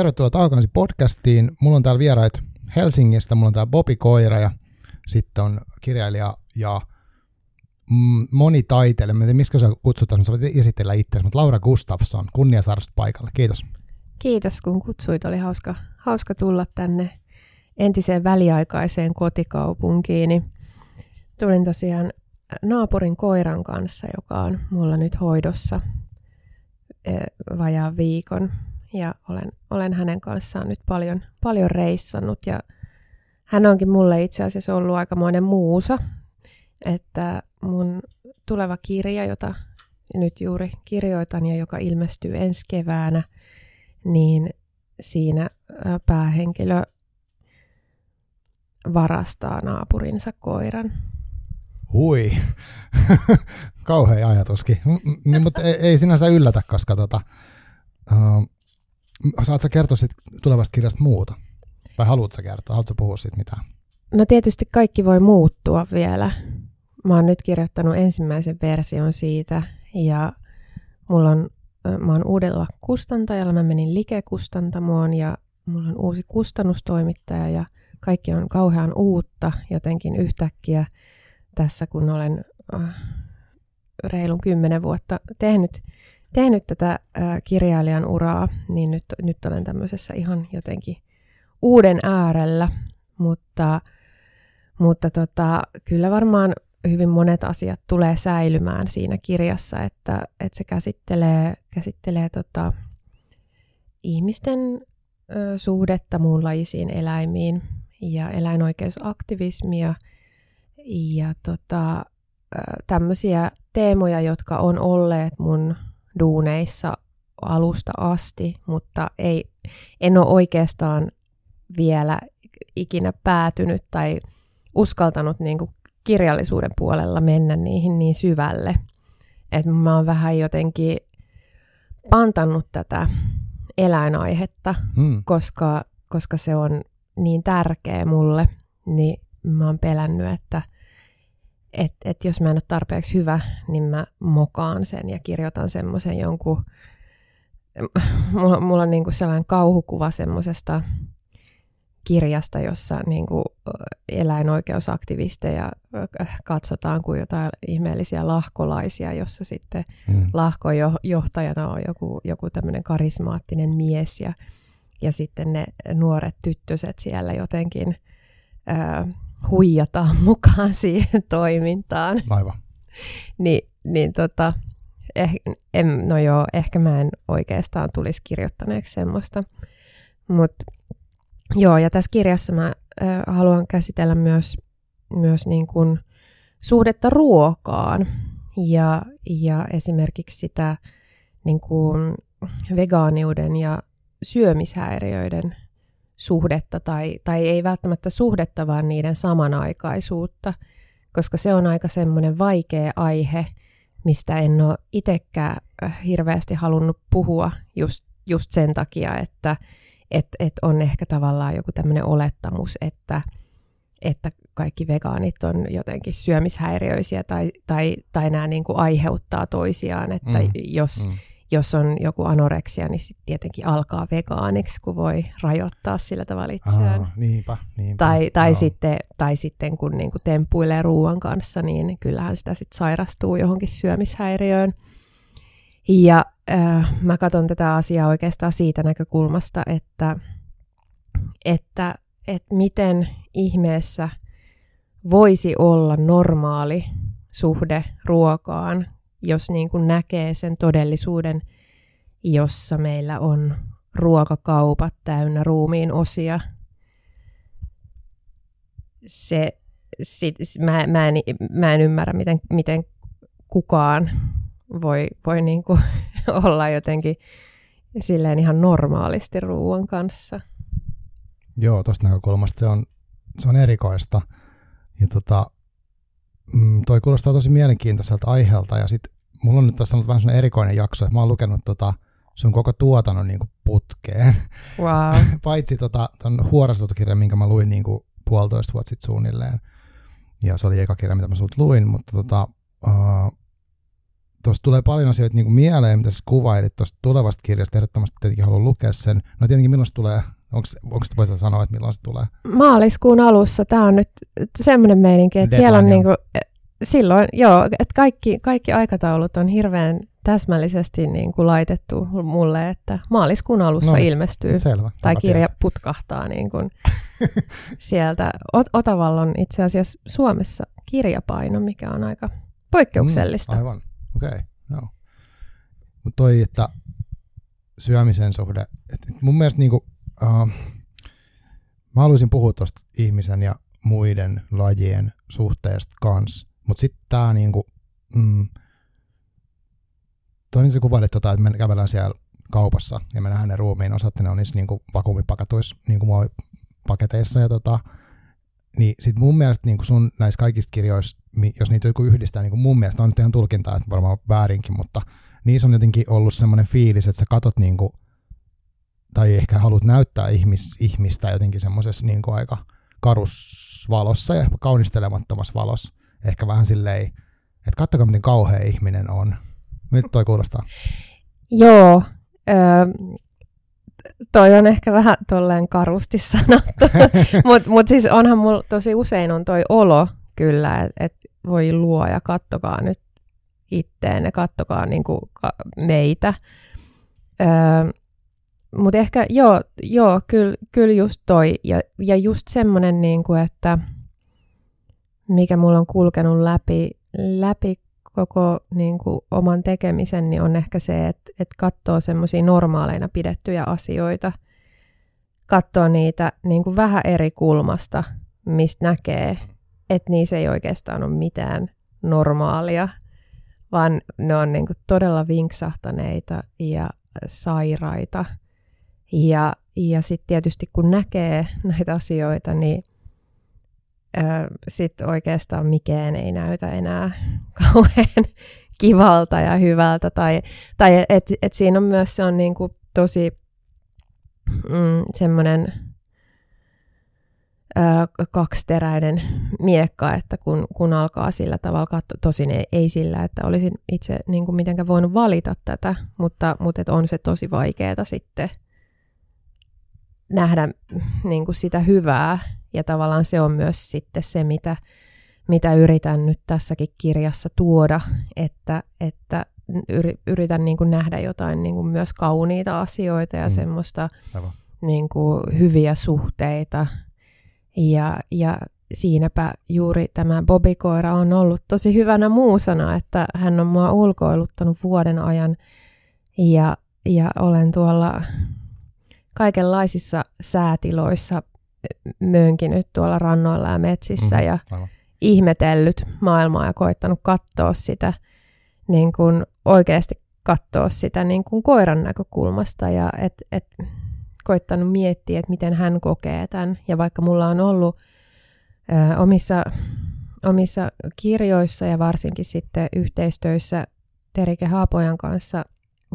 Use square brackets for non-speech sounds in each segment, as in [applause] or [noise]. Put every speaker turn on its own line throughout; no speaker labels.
tervetuloa Taukansi podcastiin. Mulla on täällä vierait Helsingistä, mulla on täällä Bobi Koira ja sitten on kirjailija ja mm, moni taiteilija. Mä en tiedä, miksi sä kutsutaan, sä voit esitellä itse, mutta Laura Gustafsson, kunnia saada paikalle. Kiitos.
Kiitos kun kutsuit, oli hauska, hauska tulla tänne entiseen väliaikaiseen kotikaupunkiini. Tulin tosiaan naapurin koiran kanssa, joka on mulla nyt hoidossa eh, vajaan viikon. Ja olen, olen hänen kanssaan nyt paljon, paljon reissannut ja hän onkin mulle itse asiassa ollut aikamoinen muusa. Että mun tuleva kirja, jota nyt juuri kirjoitan ja joka ilmestyy ensi keväänä, niin siinä päähenkilö varastaa naapurinsa koiran.
Hui, [laughs] kauhea ajatuskin. Niin, mutta ei, ei sinänsä yllätä, koska tota, saat sä kertoa sit tulevasta kirjasta muuta? Vai haluatko kertoa? Haluatko puhua siitä mitään?
No tietysti kaikki voi muuttua vielä. Mä oon nyt kirjoittanut ensimmäisen version siitä ja mulla on, mä oon uudella kustantajalla. Mä menin Like-kustantamoon ja mulla on uusi kustannustoimittaja ja kaikki on kauhean uutta jotenkin yhtäkkiä tässä, kun olen äh, reilun kymmenen vuotta tehnyt, tehnyt tätä äh, kirjailijan uraa, niin nyt, nyt olen tämmöisessä ihan jotenkin uuden äärellä, mutta, mutta tota, kyllä varmaan hyvin monet asiat tulee säilymään siinä kirjassa, että, että se käsittelee, käsittelee tota, ihmisten ö, suhdetta muunlaisiin eläimiin ja eläinoikeusaktivismia ja tota, tämmöisiä teemoja, jotka on olleet mun duuneissa alusta asti, mutta ei, en ole oikeastaan vielä ikinä päätynyt tai uskaltanut niin kuin kirjallisuuden puolella mennä niihin niin syvälle. Että mä oon vähän jotenkin pantannut tätä eläinaihetta, mm. koska, koska se on niin tärkeä mulle, niin mä oon pelännyt, että et, et jos mä en ole tarpeeksi hyvä, niin mä mokaan sen ja kirjoitan semmoisen jonkun, [laughs] mulla, mulla on niinku sellainen kauhukuva semmoisesta kirjasta, jossa niin kuin eläinoikeusaktivisteja katsotaan kuin jotain ihmeellisiä lahkolaisia, jossa sitten mm. lahkojohtajana on joku, joku tämmöinen karismaattinen mies ja, ja sitten ne nuoret tyttöset siellä jotenkin ää, huijataan [laughs] mukaan siihen toimintaan.
Aivan.
Ni, niin tota, eh, en, no joo, ehkä mä en oikeastaan tulisi kirjoittaneeksi semmoista. Mutta Joo, ja tässä kirjassa mä äh, haluan käsitellä myös, myös niin kuin suhdetta ruokaan ja, ja esimerkiksi sitä niin kuin vegaaniuden ja syömishäiriöiden suhdetta, tai, tai ei välttämättä suhdetta, vaan niiden samanaikaisuutta, koska se on aika semmoinen vaikea aihe, mistä en ole itsekään hirveästi halunnut puhua just, just sen takia, että että et on ehkä tavallaan joku tämmöinen olettamus, että, että kaikki vegaanit on jotenkin syömishäiriöisiä tai, tai, tai nämä niin kuin aiheuttaa toisiaan, että mm, jos, mm. Jos on joku anoreksia, niin sitten tietenkin alkaa vegaaniksi, kun voi rajoittaa sillä tavalla itseään.
Aa, niinpä, niinpä.
Tai, tai, sitten, tai sitten kun niin kuin temppuilee ruoan kanssa, niin kyllähän sitä sitten sairastuu johonkin syömishäiriöön. Ja äh, mä katson tätä asiaa oikeastaan siitä näkökulmasta, että, että, että miten ihmeessä voisi olla normaali suhde ruokaan, jos niin kuin näkee sen todellisuuden, jossa meillä on ruokakaupat täynnä ruumiin osia. Se, sit, mä, mä, en, mä en ymmärrä, miten, miten kukaan voi, voi niin kuin [laughs] olla jotenkin silleen ihan normaalisti ruoan kanssa.
Joo, tuosta näkökulmasta se on, se on erikoista. Ja mm, toi kuulostaa tosi mielenkiintoiselta aiheelta. Ja sit mulla on nyt tässä ollut vähän sellainen erikoinen jakso, että mä oon lukenut tota, sun koko tuotannon niin kuin putkeen.
Wow. [laughs]
Paitsi tota, ton huorastotokirjan, minkä mä luin niin kuin puolitoista vuotta sitten suunnilleen. Ja se oli eka kirja, mitä mä sulta luin, mutta tota, uh, tuossa tulee paljon asioita niin kuin mieleen, mitä sä kuvailit tuosta tulevasta kirjasta. Ehdottomasti tietenkin haluan lukea sen. No tietenkin milloin se tulee? Onko se voisi sanoa, että milloin se tulee?
Maaliskuun alussa. Tämä on nyt semmoinen meininki, että Deadline siellä on, on. Niin kuin, silloin, joo, että kaikki, kaikki aikataulut on hirveän täsmällisesti niin kuin laitettu mulle, että maaliskuun alussa no, ilmestyy.
Selvä.
Tai kirja tiedä. putkahtaa niin kuin [laughs] sieltä. Ot- Otavalla on itse asiassa Suomessa kirjapaino, mikä on aika poikkeuksellista.
Mm, aivan, okei. Okay. No. Mutta toi, että syömisen suhde, että mun mielestä niinku, uh, mä haluaisin puhua tuosta ihmisen ja muiden lajien suhteesta kanssa, mutta sitten tämä niinku, mm, toinen se kuvailit tota, että me kävellään siellä kaupassa ja me nähdään ne ruumiin osat, ne on niissä niinku vakuumipakatuissa niinku paketeissa ja tota, niin sit mun mielestä niin sun näissä kaikista kirjoissa, jos niitä joku yhdistää, niin mun mielestä on nyt ihan tulkintaa, että varmaan väärinkin, mutta niissä on jotenkin ollut semmoinen fiilis, että sä katot niin kuin, tai ehkä haluat näyttää ihmis, ihmistä jotenkin semmoisessa niin aika karusvalossa ja kaunistelemattomassa valossa. Ehkä vähän silleen, että kattokaa miten kauhea ihminen on. Nyt toi kuulostaa.
Joo, toi on ehkä vähän tolleen karusti sanottu, [laughs] mutta mut siis onhan mulla tosi usein on toi olo kyllä, että et voi luo ja kattokaa nyt itteen ja kattokaa niinku ka- meitä. Öö, mutta ehkä joo, joo kyllä kyl just toi ja, ja just semmoinen, niinku, että mikä mulla on kulkenut läpi, läpi koko niin kuin, oman tekemisen, niin on ehkä se, että, että katsoo semmoisia normaaleina pidettyjä asioita, katsoo niitä niin kuin vähän eri kulmasta, mistä näkee, että niissä ei oikeastaan ole mitään normaalia, vaan ne on niin kuin, todella vinksahtaneita ja sairaita. Ja, ja sitten tietysti kun näkee näitä asioita, niin sitten oikeastaan mikään ei näytä enää [laughs] kauhean kivalta ja hyvältä. Tai, tai että et siinä on myös se on niinku tosi mm, semmoinen kaksiteräinen miekka, että kun, kun alkaa sillä tavalla katsoa, tosin ei, ei sillä, että olisin itse niin kuin mitenkään voinut valita tätä, mutta, mutta on se tosi vaikeaa sitten nähdä niin kuin sitä hyvää ja tavallaan se on myös sitten se, mitä, mitä yritän nyt tässäkin kirjassa tuoda, että, että yritän niin kuin nähdä jotain niin kuin myös kauniita asioita ja mm. semmoista niin kuin hyviä suhteita. Ja, ja siinäpä juuri tämä Bobikoira on ollut tosi hyvänä muusana, että hän on mua ulkoiluttanut vuoden ajan ja, ja olen tuolla kaikenlaisissa säätiloissa möönkinyt tuolla rannoilla ja metsissä mm, ja aivan. ihmetellyt maailmaa ja koittanut katsoa sitä niin kuin oikeasti katsoa sitä niin kuin koiran näkökulmasta ja et, et, koittanut miettiä, että miten hän kokee tämän. Ja vaikka mulla on ollut ö, omissa, omissa kirjoissa ja varsinkin sitten yhteistöissä Terike Haapojan kanssa,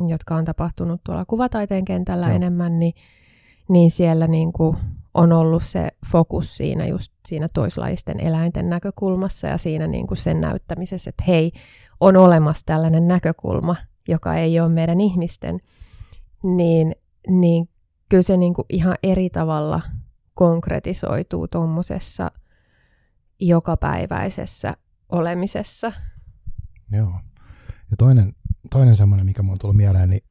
jotka on tapahtunut tuolla kuvataiteen kentällä Joo. enemmän, niin, niin siellä niin kuin on ollut se fokus siinä just siinä toislaisten eläinten näkökulmassa ja siinä niin kuin sen näyttämisessä, että hei, on olemassa tällainen näkökulma, joka ei ole meidän ihmisten, niin, niin kyllä se niin kuin ihan eri tavalla konkretisoituu tuommoisessa jokapäiväisessä olemisessa.
Joo. Ja toinen, toinen semmoinen, mikä mulla on tullut mieleen, niin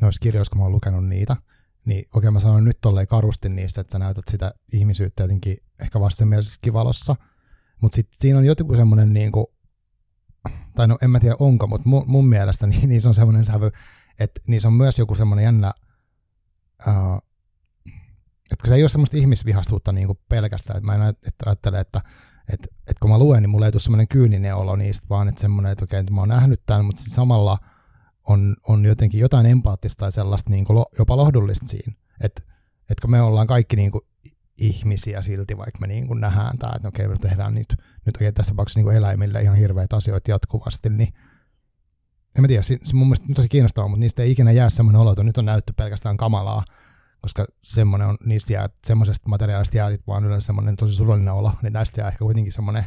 noissa kirjoissa, kun mä oon lukenut niitä – niin okei, mä sanoin nyt tolleen karusti niistä, että sä näytät sitä ihmisyyttä jotenkin ehkä vastenmielisessäkin valossa, mutta sitten siinä on joku semmoinen niin kuin, tai no en mä tiedä onko, mutta mun, mun mielestä niin, niissä on semmoinen sävy, että niissä on myös joku semmoinen jännä, uh, että kun se ei ole semmoista ihmisvihastuutta niin kuin pelkästään, että mä en että ajattele, että että, että kun mä luen, niin mulla ei tule semmoinen kyyninen olo niistä, vaan että semmoinen, että okei, että mä oon nähnyt tämän, mutta samalla – on, on jotenkin jotain empaattista tai sellaista niin kuin lo, jopa lohdullista siinä. Että et kun me ollaan kaikki niin kuin ihmisiä silti, vaikka me niin kuin nähdään tämä, että okei, me tehdään nyt, nyt oikein tässä tapauksessa niin kuin eläimille ihan hirveitä asioita jatkuvasti, niin en mä tiedä, se, se mun mielestä on tosi kiinnostavaa, mutta niistä ei ikinä jää semmoinen olo, että nyt on näytty pelkästään kamalaa, koska semmoinen on, niistä jää, semmoisesta materiaalista jää vaan yleensä semmoinen tosi surullinen olo, niin näistä jää ehkä kuitenkin semmoinen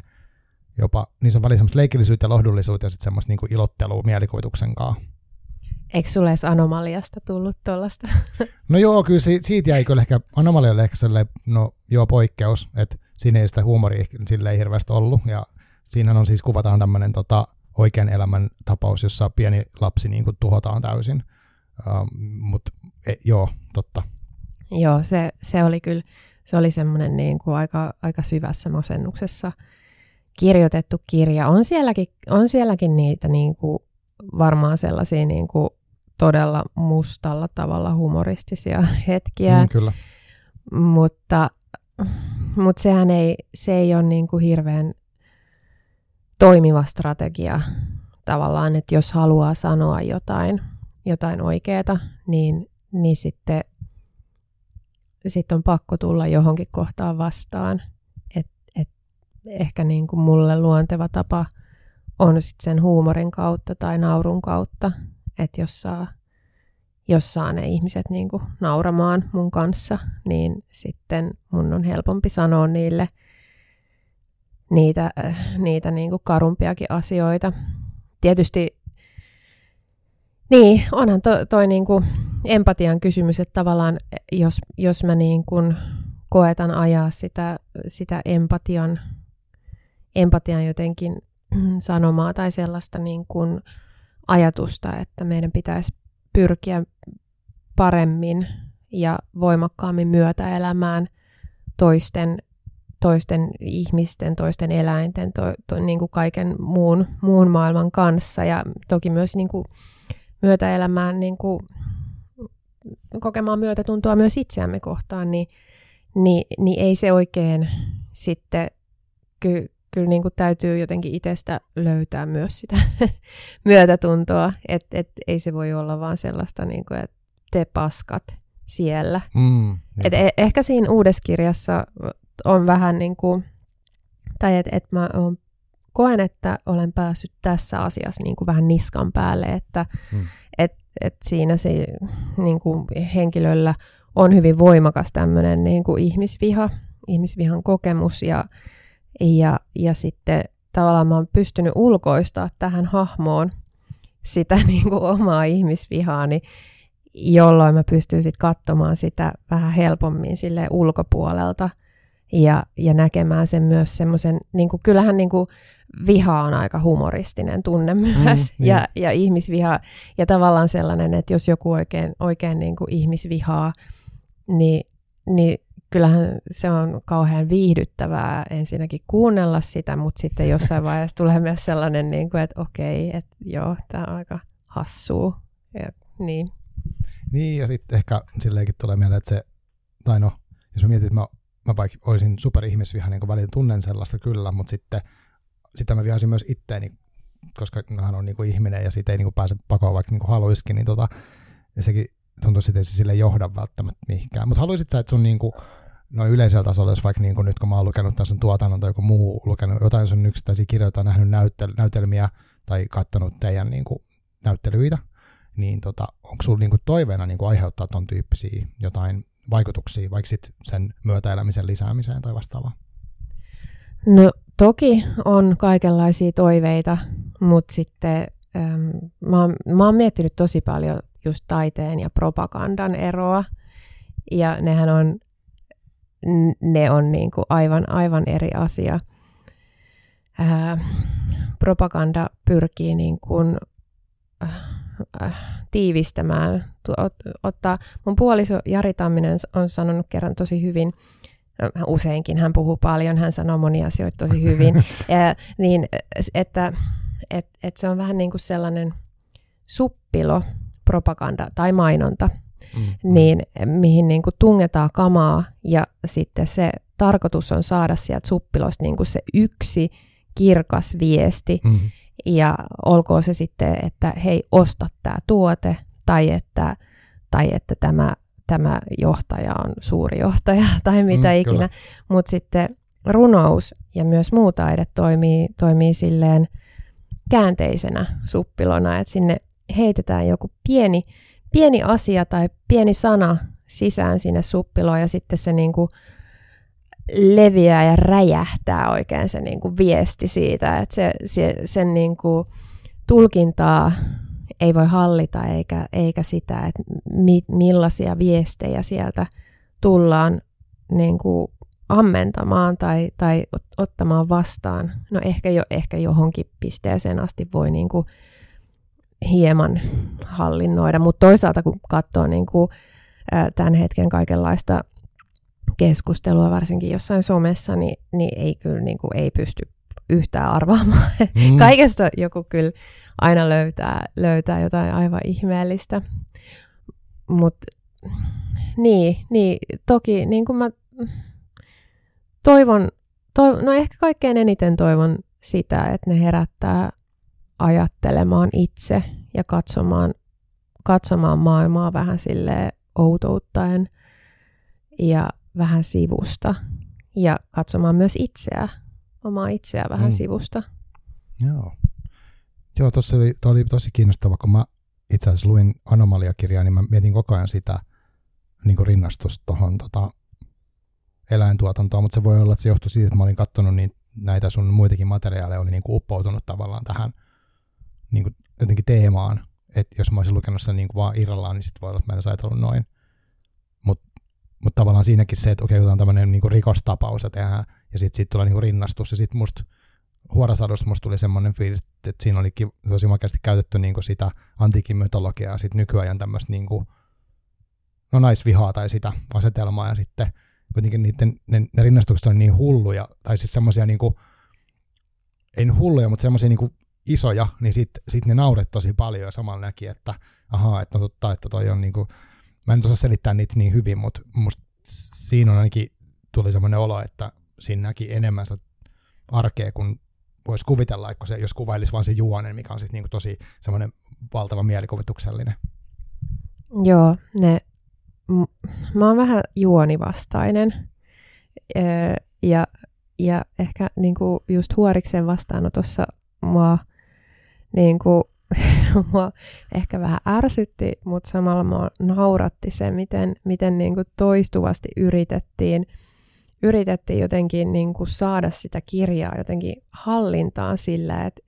jopa, niissä on välillä semmoista leikillisyyttä ja lohdullisuutta ja sitten semmoista niin ilottelua mielikuvituksen kanssa.
Eikö sulle edes anomaliasta tullut tuollaista? [laughs]
No joo, kyllä siitä, siitä jäi kyllä ehkä, anomalia oli ehkä sellainen, no joo poikkeus, että siinä ei sitä huumoria sille ei hirveästi ollut, ja siinähän on siis kuvataan tämmöinen tota, oikean elämän tapaus, jossa pieni lapsi niin kuin tuhotaan täysin, uh, mutta e, joo, totta.
Joo, se, se oli kyllä, se oli semmoinen niin kuin aika, aika syvässä masennuksessa kirjoitettu kirja. On sielläkin, on sielläkin niitä niin kuin varmaan sellaisia niin kuin todella mustalla tavalla humoristisia [laughs] hetkiä.
Mm, kyllä.
Mutta, mutta sehän ei, se ei ole niin kuin hirveän toimiva strategia tavallaan, että jos haluaa sanoa jotain, jotain oikeaa, niin, niin sitten sit on pakko tulla johonkin kohtaan vastaan. Et, et ehkä niin kuin mulle luonteva tapa on sit sen huumorin kautta tai naurun kautta, että jos saa, jos saa ne ihmiset niin kuin nauramaan mun kanssa, niin sitten mun on helpompi sanoa niille niitä, äh, niitä niin kuin karumpiakin asioita. Tietysti niin, onhan to, toi niin kuin empatian kysymys, että tavallaan jos, jos mä niin kuin koetan ajaa sitä, sitä empatian, empatian jotenkin [clears throat] sanomaa tai sellaista niin kuin ajatusta, että meidän pitäisi pyrkiä paremmin ja voimakkaammin myötäelämään toisten, toisten ihmisten, toisten eläinten, to, to, niin kuin kaiken muun, muun maailman kanssa. Ja toki myös niin kuin myötäelämään, niin kuin, kokemaan myötätuntoa myös itseämme kohtaan, niin, niin, niin ei se oikein sitten kyllä niin kuin täytyy jotenkin itsestä löytää myös sitä [laughs] myötätuntoa, että et, ei se voi olla vaan sellaista, niin kuin, että te paskat siellä.
Mm,
et e- ehkä siinä uudessa kirjassa on vähän niin kuin, tai että et mä on, koen, että olen päässyt tässä asiassa niin kuin vähän niskan päälle, että mm. et, et siinä se niin kuin henkilöllä on hyvin voimakas tämmöinen niin kuin ihmisviha, ihmisvihan kokemus ja ja, ja sitten tavallaan mä oon pystynyt ulkoistaa tähän hahmoon sitä [laughs] niin kuin omaa ihmisvihaani, jolloin mä pystyn sitten katsomaan sitä vähän helpommin sille ulkopuolelta ja, ja näkemään sen myös semmoisen, niin kuin, kyllähän niin kuin viha on aika humoristinen tunne mm, myös, mm, niin. ja, ja ihmisviha, ja tavallaan sellainen, että jos joku oikein, oikein niin kuin ihmisvihaa, niin, niin kyllähän se on kauhean viihdyttävää ensinnäkin kuunnella sitä, mutta sitten jossain [laughs] vaiheessa tulee myös sellainen, niin kuin, että okei, että joo, tämä on aika hassua. Ja, niin.
niin, ja sitten ehkä silleenkin tulee mieleen, että se, tai no, jos mä mietin, että mä, mä vaikka olisin superihmisviha, niin välillä tunnen sellaista kyllä, mutta sitten sitä mä vihasin myös itteeni, koska hän on niin kuin ihminen ja siitä ei niin kuin pääse pakoon, vaikka niin kuin haluisikin, niin tota, ja sekin tuntuu, että se sille johda välttämättä mihinkään. Mutta haluaisit sä, että sun niin kuin, noin yleisellä tasolla, jos vaikka niin kuin nyt kun mä oon lukenut sun tuotannon tai joku muu lukenut jotain sun yksittäisiä kirjoita, nähnyt näytel- näytelmiä tai katsonut teidän niin kuin, näyttelyitä, niin tota, onko sulla niin kuin, toiveena niin kuin, aiheuttaa ton tyyppisiä jotain vaikutuksia, vaikka sit sen myötäelämisen lisäämiseen tai vastaavaa?
No toki on kaikenlaisia toiveita, mutta sitten ähm, mä, oon, mä oon miettinyt tosi paljon just taiteen ja propagandan eroa. Ja nehän on ne on niin kuin aivan, aivan eri asia. Ää, propaganda pyrkii niin kuin, äh, tiivistämään, ot, ottaa, mun puoliso Jari Tamminen on sanonut kerran tosi hyvin, useinkin hän puhuu paljon, hän sanoo monia asioita tosi hyvin, [laughs] ja, niin, että et, et se on vähän niin kuin sellainen suppilo propaganda tai mainonta, mm. niin mihin niin kuin tungetaan kamaa ja sitten se tarkoitus on saada sieltä suppilosta niin kuin se yksi kirkas viesti mm. ja olkoon se sitten, että hei, osta tämä tuote tai että, tai että tämä, tämä johtaja on suuri johtaja [laughs] tai mitä mm, ikinä, mutta sitten runous ja myös muu taide toimii, toimii silleen käänteisenä suppilona, että sinne heitetään joku pieni pieni asia tai pieni sana sisään sinne suppiloon ja sitten se niin kuin leviää ja räjähtää oikein se niin kuin viesti siitä, että se, se, sen niin kuin tulkintaa ei voi hallita eikä, eikä sitä, että mi, millaisia viestejä sieltä tullaan niin kuin ammentamaan tai, tai ottamaan vastaan. No ehkä, jo, ehkä johonkin pisteeseen asti voi niin kuin hieman hallinnoida, mutta toisaalta kun katsoo niin kuin, tämän hetken kaikenlaista keskustelua, varsinkin jossain somessa, niin, niin ei kyllä niin kuin, ei pysty yhtään arvaamaan. [laughs] Mm. Kaikesta joku kyllä aina löytää, löytää jotain aivan ihmeellistä. Mutta niin, niin, toki niin kuin mä toivon, toivon, no ehkä kaikkein eniten toivon sitä, että ne herättää ajattelemaan itse ja katsomaan, katsomaan maailmaa vähän sille outouttaen ja vähän sivusta ja katsomaan myös itseä, omaa itseä vähän mm. sivusta.
Joo. Joo, tuossa oli, oli tosi kiinnostava, kun mä itse asiassa luin Anomalia-kirjaa, niin mä mietin koko ajan sitä niin kuin rinnastusta tuohon tota, eläintuotantoon, mutta se voi olla, että se johtui siitä, että mä olin katsonut niin näitä sun muitakin materiaaleja, oli niin kuin uppoutunut tavallaan tähän niin kuin jotenkin teemaan, että jos mä olisin lukenut sen niin kuin vaan irrallaan, niin sitten voi olla, että mä en olisi ajatellut noin. Mutta mut tavallaan siinäkin se, että okei, otetaan tämmöinen niin rikostapaus ja tehdään, ja sitten sit tulee niin rinnastus, ja sitten musta Huorasadosta musta tuli semmoinen fiilis, että siinä olikin tosi makeasti käytetty niin kuin sitä antiikin mytologiaa ja sitten nykyajan tämmöistä niin kuin, no naisvihaa tai sitä asetelmaa ja sitten kuitenkin niiden, ne, ne rinnastukset on niin hulluja, tai siis semmoisia niin kuin, ei hulluja, mutta semmoisia niin isoja, niin sitten sit ne nauret tosi paljon ja samalla näki, että ahaa, että no totta, että toi on niin kuin, mä en osaa selittää niitä niin hyvin, mutta musta siinä on ainakin tuli semmoinen olo, että siinä näki enemmän sitä arkea kuin voisi kuvitella, että se, jos kuvailisi vain se juonen, mikä on sitten niinku tosi semmoinen valtava mielikuvituksellinen.
Joo, ne, m- mä oon vähän juonivastainen. Öö, ja, ja ehkä niinku just huoriksen vastaanotossa mua, niinku, [laughs] mua ehkä vähän ärsytti, mutta samalla mua nauratti se, miten, miten niinku toistuvasti yritettiin – yritettiin jotenkin niin kuin saada sitä kirjaa jotenkin hallintaan sillä, että,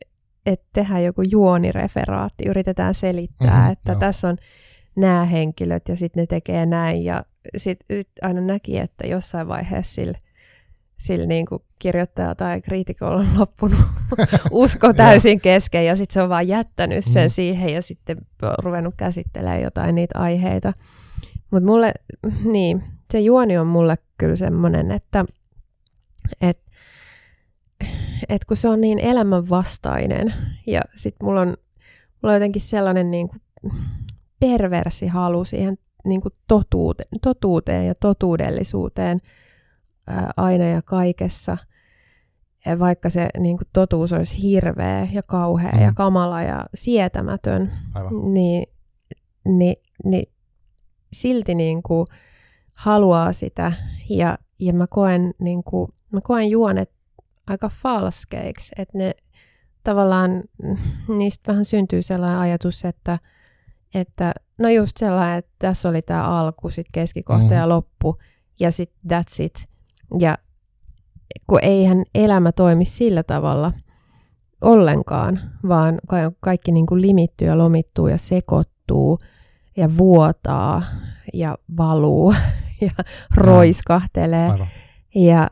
että tehdään joku juonireferaatti, yritetään selittää, mm-hmm, että joo. tässä on nämä henkilöt ja sitten ne tekee näin ja sitten sit aina näki, että jossain vaiheessa sillä sillä niin kuin kirjoittaja tai kriitikolla on loppunut [laughs] usko täysin kesken ja sitten se on vaan jättänyt sen mm. siihen ja sitten ruvennut käsittelemään jotain niitä aiheita. Mutta mulle, niin, se juoni on mulle kyllä semmoinen, että et, et kun se on niin elämänvastainen ja sitten mulla on, mulla on jotenkin sellainen niin kuin perversi halu siihen niin kuin totuuteen, totuuteen ja totuudellisuuteen aina ja kaikessa. Vaikka se niin kuin totuus olisi hirveä ja kauhea mm. ja kamala ja sietämätön, niin, niin, niin silti niin kuin haluaa sitä ja, ja mä koen, niin kuin, mä koen juonet aika falskeiksi, että ne tavallaan, niistä vähän syntyy sellainen ajatus, että, että no just sellainen, että tässä oli tämä alku, sitten keskikohta mm. ja loppu ja sitten that's it. Ja kun eihän elämä toimi sillä tavalla ollenkaan, vaan kaikki niin kuin limittyy ja lomittuu ja sekoittuu ja vuotaa ja valuu [laughs] ja roiskahtelee. Aivan. Ja,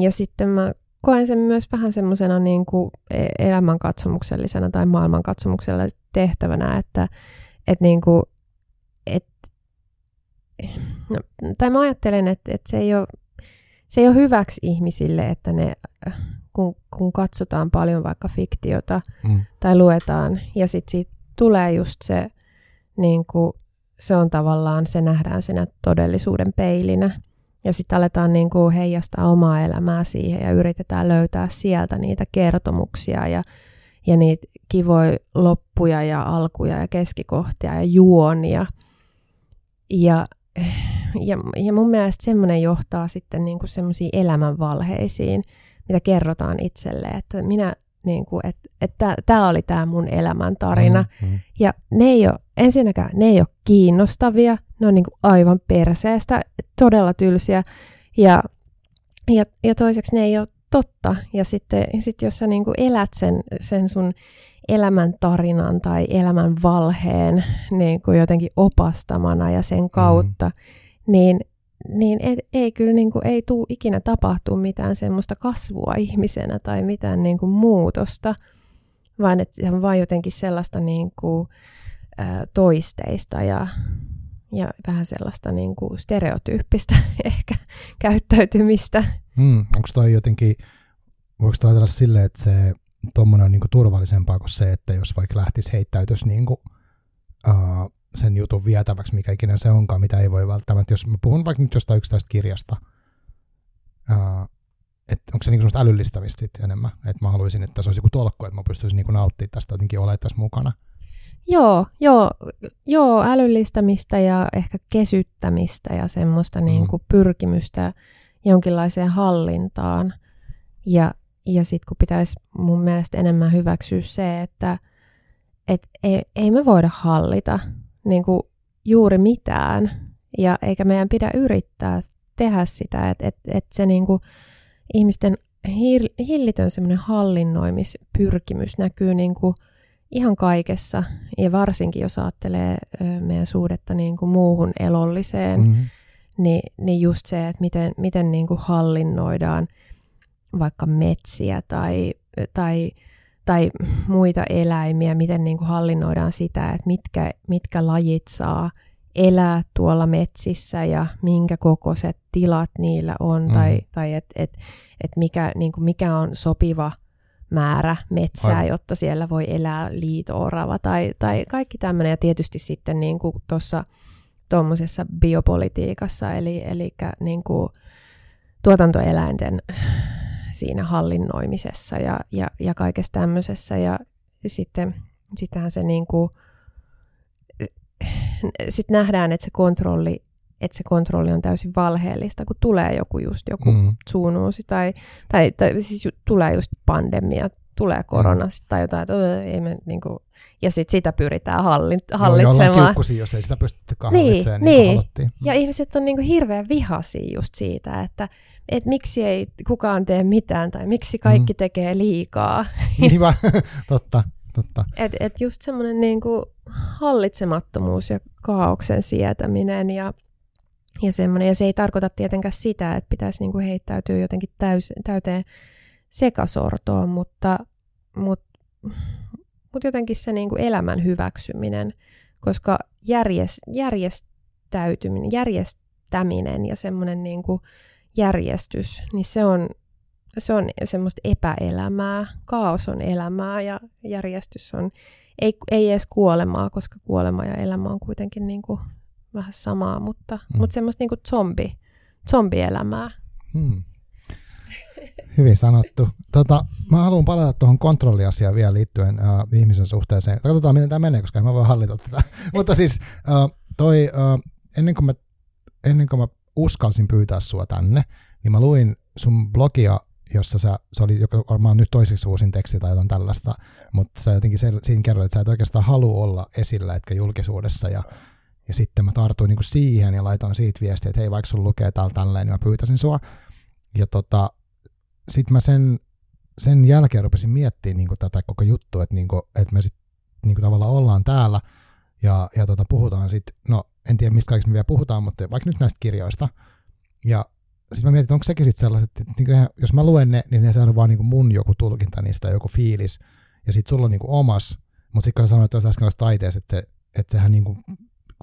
ja sitten mä koen sen myös vähän semmoisena niin kuin e-, elämänkatsomuksellisena tai maailmankatsomuksella tehtävänä, että, että niin kuin, et, no, tai mä ajattelen, että, että se, ei ole, se ei ole hyväksi ihmisille, että ne, kun, kun katsotaan paljon vaikka fiktiota mm. tai luetaan, ja sitten siitä tulee just se niin kuin, se on tavallaan, se nähdään senä todellisuuden peilinä. Ja sitten aletaan niin kuin heijastaa omaa elämää siihen ja yritetään löytää sieltä niitä kertomuksia ja, ja niitä kivoja loppuja ja alkuja ja keskikohtia ja juonia. Ja, ja, ja mun mielestä semmoinen johtaa sitten niin kuin semmoisiin elämänvalheisiin, mitä kerrotaan itselle, että minä niin kuin, että, että tämä oli tämä mun elämän tarina. Mm-hmm. Ja ne ei ole, ensinnäkään ne ei ole kiinnostavia, ne on niin kuin aivan perseestä, todella tylsiä. Ja, ja, ja toiseksi ne ei ole totta. Ja sitten sit jos sä niin kuin elät sen, sen sun elämän tarinan tai elämän valheen niin kuin jotenkin opastamana ja sen kautta, mm. niin, niin ei, ei kyllä niin kuin, ei tule ikinä tapahtua mitään semmoista kasvua ihmisenä tai mitään niin kuin muutosta, vaan että se on vain jotenkin sellaista niin kuin, ä, toisteista ja, ja vähän sellaista niin kuin stereotyyppistä [laughs] ehkä käyttäytymistä.
Mm, onko toi jotenkin, voiko toi ajatella silleen, että se tuommoinen on niinku turvallisempaa kuin se, että jos vaikka lähtisi heittäytys niinku, uh, sen jutun vietäväksi, mikä ikinä se onkaan, mitä ei voi välttämättä, jos mä puhun vaikka nyt jostain yksittäisestä kirjasta, uh, että onko se niinku älyllistämistä sitten enemmän, että mä haluaisin, että se olisi joku tolkku, että mä pystyisin niinku nauttimaan tästä jotenkin olemaan tässä mukana.
Joo, joo, joo, älyllistämistä ja ehkä kesyttämistä ja semmoista mm. niin kuin pyrkimystä jonkinlaiseen hallintaan. Ja, ja sitten kun pitäisi mun mielestä enemmän hyväksyä se, että et ei, ei me voida hallita niin kuin juuri mitään, ja eikä meidän pidä yrittää tehdä sitä, että et, et se niin kuin ihmisten hillitön semmoinen hallinnoimispyrkimys näkyy niin kuin ihan kaikessa, ja varsinkin jos ajattelee meidän suhdetta niin kuin muuhun elolliseen, mm-hmm. niin, niin just se, että miten, miten niin kuin hallinnoidaan vaikka metsiä tai, tai, tai muita eläimiä, miten niin kuin hallinnoidaan sitä, että mitkä, mitkä lajit saa elää tuolla metsissä ja minkä kokoiset tilat niillä on, mm. tai, tai että et, et mikä, niin kuin mikä on sopiva – määrä metsää, Aivan. jotta siellä voi elää liitoorava tai, tai kaikki tämmöinen. Ja tietysti sitten niin kuin tuossa tuommoisessa biopolitiikassa, eli, eli niin kuin tuotantoeläinten siinä hallinnoimisessa ja, ja, ja kaikessa tämmöisessä. Ja sitten sittenhän se niin kuin, sit nähdään, että se kontrolli että se kontrolli on täysin valheellista, kun tulee joku just joku mm. suunuusi tai, tai, tai siis ju, tulee just pandemia, tulee korona mm. tai jotain, että öö, ei me niin kuin, ja sitten sitä pyritään hallin, hallitsemaan. Joo,
kiukkusia, jos ei sitä pystytty hallitsemaan, niin, niin, niin.
Ja ihmiset on niin kuin hirveän vihaisia just siitä, että et miksi ei kukaan tee mitään tai miksi kaikki mm. tekee liikaa. [laughs]
Hyvä, [laughs] totta. totta.
Et, et just semmoinen niinku hallitsemattomuus ja kaauksen sietäminen ja ja, semmoinen, ja se ei tarkoita tietenkään sitä, että pitäisi niin kuin heittäytyä jotenkin täys, täyteen sekasortoon, mutta, mutta, mutta jotenkin se niin kuin elämän hyväksyminen, koska järjest, järjestäytyminen, järjestäminen ja semmoinen niin kuin järjestys, niin se on, se on semmoista epäelämää, kaos on elämää ja järjestys on, ei, ei edes kuolemaa, koska kuolema ja elämä on kuitenkin niin kuin vähän samaa, mutta, mm. mutta semmoista niin kuin zombi, zombielämää. Hmm.
Hyvin sanottu. Tota, mä haluan palata tuohon kontrolliasiaan vielä liittyen uh, ihmisen suhteeseen. Katsotaan, miten tämä menee, koska mä voin hallita tätä. [laughs] Mutta siis uh, toi, uh, ennen, kuin mä, ennen kuin mä uskalsin pyytää sua tänne, niin mä luin sun blogia, jossa sä, se oli joka varmaan nyt toiseksi uusin teksti tai jotain tällaista, mutta sä jotenkin se, siinä kerroit, että sä et oikeastaan halua olla esillä, etkä julkisuudessa, ja ja sitten mä tartuin niin siihen ja laitoin siitä viestiä, että hei, vaikka sun lukee täällä tälleen, niin mä pyytäisin sua. Ja tota, sitten mä sen, sen jälkeen rupesin miettimään niin tätä koko juttua, että, niin kuin, että me sitten niin tavallaan ollaan täällä ja, ja tota, puhutaan sitten, no en tiedä mistä kaikista me vielä puhutaan, mutta vaikka nyt näistä kirjoista. Ja sitten mä mietin, että onko sekin sitten sellaiset, että niin kuin, jos mä luen ne, niin ne on vaan niin kuin mun joku tulkinta niistä, joku fiilis. Ja sitten sulla on niin kuin omas, mutta sitten kun sä sanoit tuossa äsken taiteessa, että, se, että sehän niin kuin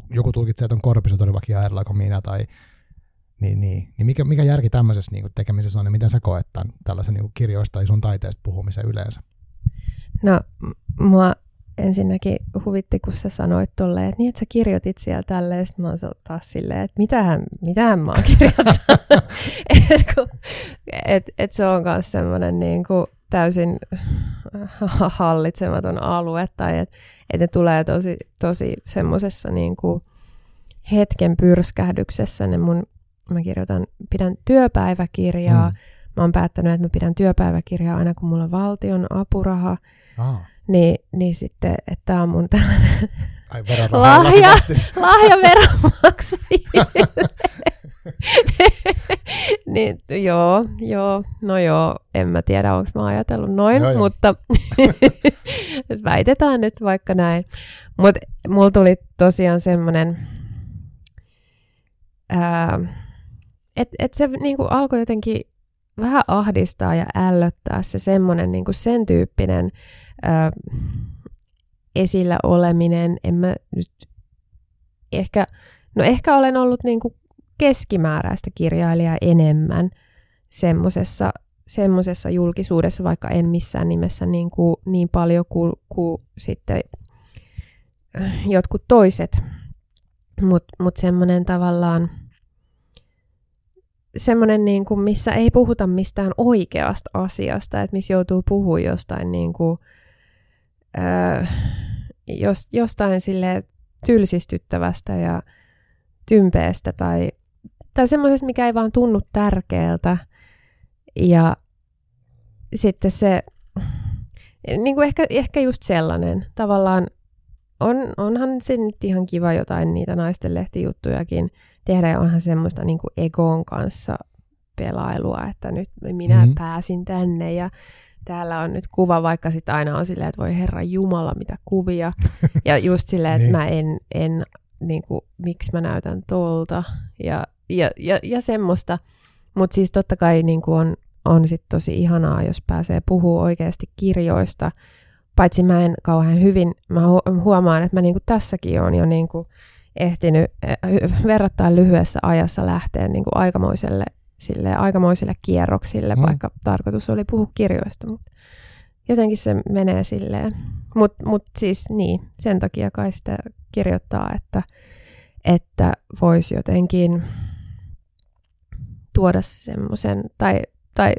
joku tulkitsee, että on korpisotori vaikka ihan kuin minä, tai niin, niin. niin mikä, mikä järki tämmöisessä niin kuin tekemisessä on, ja miten sä koet tämän, tällaisen niin kuin kirjoista tai sun taiteesta puhumisen yleensä?
No, mua ensinnäkin huvitti, kun sä sanoit tolleen, että niin, että sä kirjoitit siellä tälleen, sitten mä oon taas silleen, että mitähän, mitähän mä oon kirjoittanut. [laughs] että et, et se on myös semmoinen niin kuin täysin [laughs] hallitsematon alue, tai että että ne tulee tosi, tosi semmoisessa niin hetken pyrskähdyksessä. Ne mun, mä kirjoitan, pidän työpäiväkirjaa. Mm. Mä oon päättänyt, että mä pidän työpäiväkirjaa aina kun mulla on valtion apuraha. Ah. Niin, niin sitten, että tämä on mun tällainen
Ai,
lahja, lahja. Niin, joo, joo, no joo, en mä tiedä, onko mä ajatellut noin, joo, joo. mutta [laughs] väitetään nyt vaikka näin. Mutta mulla tuli tosiaan semmoinen, että et se niinku alkoi jotenkin vähän ahdistaa ja ällöttää se semmoinen niinku sen tyyppinen ää, esillä oleminen. En mä nyt ehkä, no ehkä olen ollut niinku keskimääräistä kirjailijaa enemmän semmoisessa semmosessa julkisuudessa, vaikka en missään nimessä niin, kuin, niin paljon kuin, kuin sitten jotkut toiset. Mutta mut semmoinen tavallaan, semmoinen, niin kuin, missä ei puhuta mistään oikeasta asiasta, että missä joutuu puhua jostain, niin kuin, äh, jos, jostain sille tylsistyttävästä ja tympeestä tai tai semmoisesta, mikä ei vaan tunnu tärkeältä. Ja sitten se, niin kuin ehkä, ehkä just sellainen, tavallaan on, onhan se nyt ihan kiva jotain niitä naisten lehtijuttujakin tehdä, ja onhan semmoista niin kuin egon kanssa pelailua, että nyt minä mm-hmm. pääsin tänne ja täällä on nyt kuva, vaikka sitten aina on silleen, että voi herra Jumala, mitä kuvia. [laughs] Ja just silleen, että niin. mä en, en niin kuin, miksi mä näytän tolta. Ja ja, ja, ja semmoista. Mutta siis totta kai niin kuin on, on sit tosi ihanaa, jos pääsee puhua oikeasti kirjoista. Paitsi mä en kauhean hyvin, mä huomaan, että mä niin kuin tässäkin on jo niin kuin ehtinyt eh, verrattain lyhyessä ajassa lähteä niin kuin aikamoiselle, sille, aikamoisille kierroksille, mm. vaikka tarkoitus oli puhua kirjoista. Mutta jotenkin se menee silleen. Mutta mut siis niin, sen takia kai sitä kirjoittaa, että, että voisi jotenkin tuoda semmoisen, tai, tai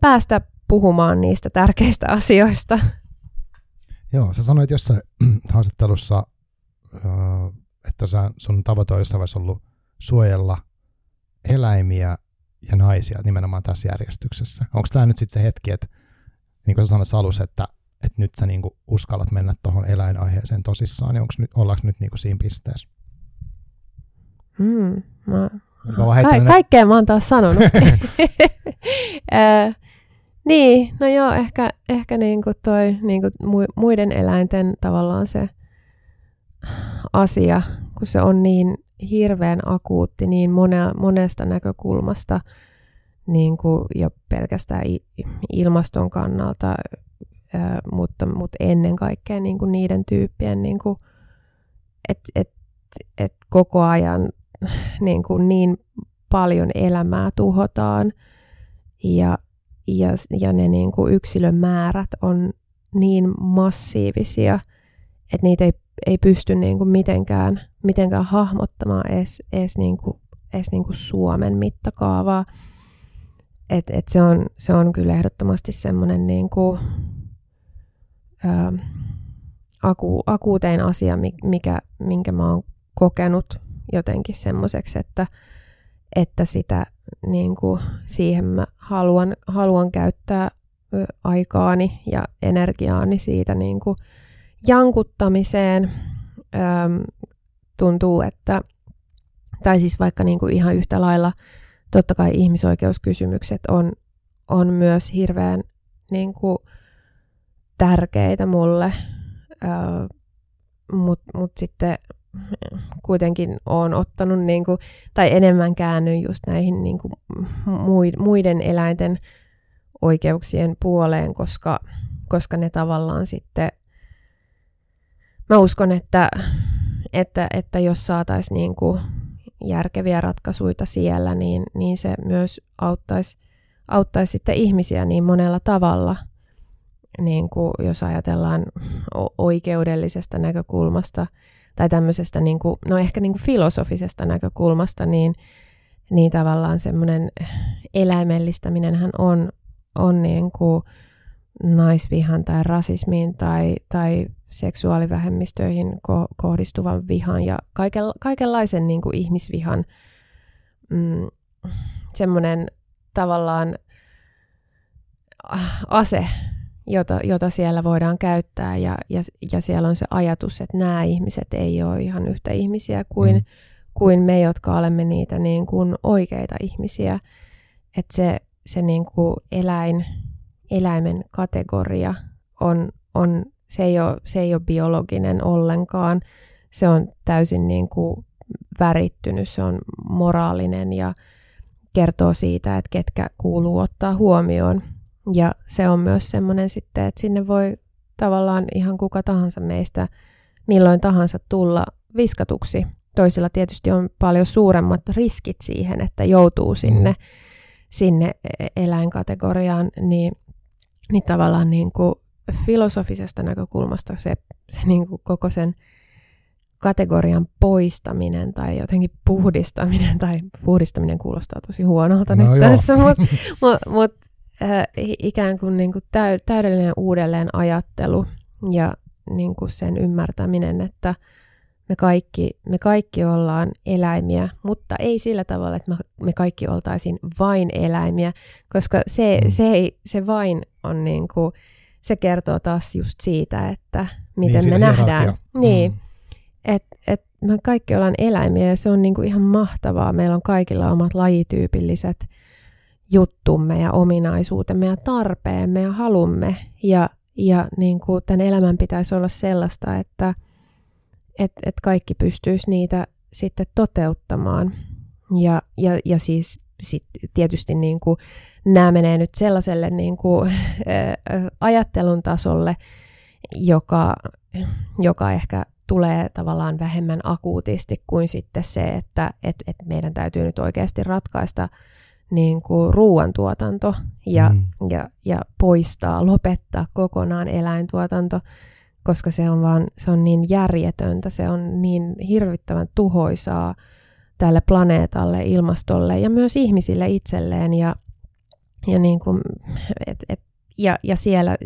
päästä puhumaan niistä tärkeistä [laughs] asioista.
Joo, sä sanoit jossain [clears throat] haastattelussa, että sä, sun tavoite on jossain vaiheessa ollut suojella eläimiä ja naisia nimenomaan tässä järjestyksessä. Onko tämä nyt sitten se hetki, että niin kuin sä sanoit alussa, että, että nyt sä niin uskallat mennä tuohon eläinaiheeseen tosissaan, niin onko nyt, ollaanko nyt niin siinä pisteessä?
Mm, mä Ka- kaikkea mä oon taas sanonut. [laughs] [laughs] äh, niin, no joo, ehkä, ehkä niinku toi niinku muiden eläinten tavallaan se asia, kun se on niin hirveän akuutti niin mone, monesta näkökulmasta, niin kuin jo pelkästään ilmaston kannalta, mutta, mutta ennen kaikkea niin kuin niiden tyyppien, niin että et, et koko ajan [laughs] niin, kuin niin paljon elämää tuhotaan. Ja, ja, ja ne niin kuin yksilön määrät on niin massiivisia, että niitä ei, ei pysty niin kuin mitenkään, mitenkään hahmottamaan edes, edes, niin kuin, edes niin kuin Suomen mittakaavaa. Et, et se, on, se on kyllä ehdottomasti semmoinen niin kuin, ää, aku, akuutein asia, mikä, minkä mä oon kokenut jotenkin semmoiseksi, että, että sitä niin kuin, siihen mä haluan, haluan käyttää aikaani ja energiaani siitä niin kuin, jankuttamiseen. Öm, tuntuu, että, tai siis vaikka niin kuin ihan yhtä lailla, totta kai ihmisoikeuskysymykset on, on myös hirveän niin kuin, tärkeitä mulle, mutta mut sitten kuitenkin olen ottanut niin kuin, tai enemmän käänny just näihin niin kuin muiden eläinten oikeuksien puoleen, koska, koska ne tavallaan sitten, mä uskon, että, että, että jos saataisiin niin kuin järkeviä ratkaisuja siellä, niin, niin se myös auttaisi, auttaisi sitten ihmisiä niin monella tavalla. Niin kuin jos ajatellaan oikeudellisesta näkökulmasta, tai tämmöisestä niin kuin, no ehkä niin kuin filosofisesta näkökulmasta, niin, niin tavallaan semmoinen eläimellistäminen on, on niin kuin naisvihan tai rasismiin tai, tai seksuaalivähemmistöihin ko- kohdistuvan vihan ja kaiken, kaikenlaisen niin kuin ihmisvihan mm, semmoinen tavallaan ase jota, jota siellä voidaan käyttää ja, ja, ja siellä on se ajatus, että nämä ihmiset ei ole ihan yhtä ihmisiä kuin, mm. kuin me, jotka olemme niitä niin kuin oikeita ihmisiä. Että se, se niin kuin eläin, eläimen kategoria on, on se, ei ole, se ei ole biologinen ollenkaan. Se on täysin niin kuin värittynyt, se on moraalinen ja kertoo siitä, että ketkä kuuluu ottaa huomioon. Ja se on myös semmoinen sitten, että sinne voi tavallaan ihan kuka tahansa meistä milloin tahansa tulla viskatuksi. Toisilla tietysti on paljon suuremmat riskit siihen, että joutuu sinne, mm. sinne eläinkategoriaan, niin, niin tavallaan niin kuin filosofisesta näkökulmasta se, se niin kuin koko sen kategorian poistaminen tai jotenkin puhdistaminen, tai puhdistaminen kuulostaa tosi huonolta no nyt joo. tässä, mutta mut, mut, äh, ikään kuin, niin kuin täy, täydellinen uudelleen ajattelu ja niin kuin sen ymmärtäminen, että me kaikki, me kaikki ollaan eläimiä, mutta ei sillä tavalla, että me kaikki oltaisiin vain eläimiä, koska se, mm. se, ei, se vain on niin kuin, se kertoo taas just siitä, että miten niin, me nähdään. Mm. Niin, että et me kaikki ollaan eläimiä ja se on niinku ihan mahtavaa. Meillä on kaikilla omat lajityypilliset juttumme ja ominaisuutemme ja tarpeemme ja halumme. Ja, ja niinku tämän elämän pitäisi olla sellaista, että et, et kaikki pystyisi niitä sitten toteuttamaan. Ja, ja, ja siis sit tietysti niinku nämä menee nyt sellaiselle niin kuin, [laughs] ajattelun tasolle, joka, joka ehkä tulee tavallaan vähemmän akuutisti kuin sitten se, että et, et meidän täytyy nyt oikeasti ratkaista niin kuin ruoantuotanto ja, mm. ja, ja poistaa, lopettaa kokonaan eläintuotanto, koska se on, vaan, se on niin järjetöntä, se on niin hirvittävän tuhoisaa tälle planeetalle, ilmastolle ja myös ihmisille itselleen. Ja, ja, niin kuin, et, et, ja, ja siellä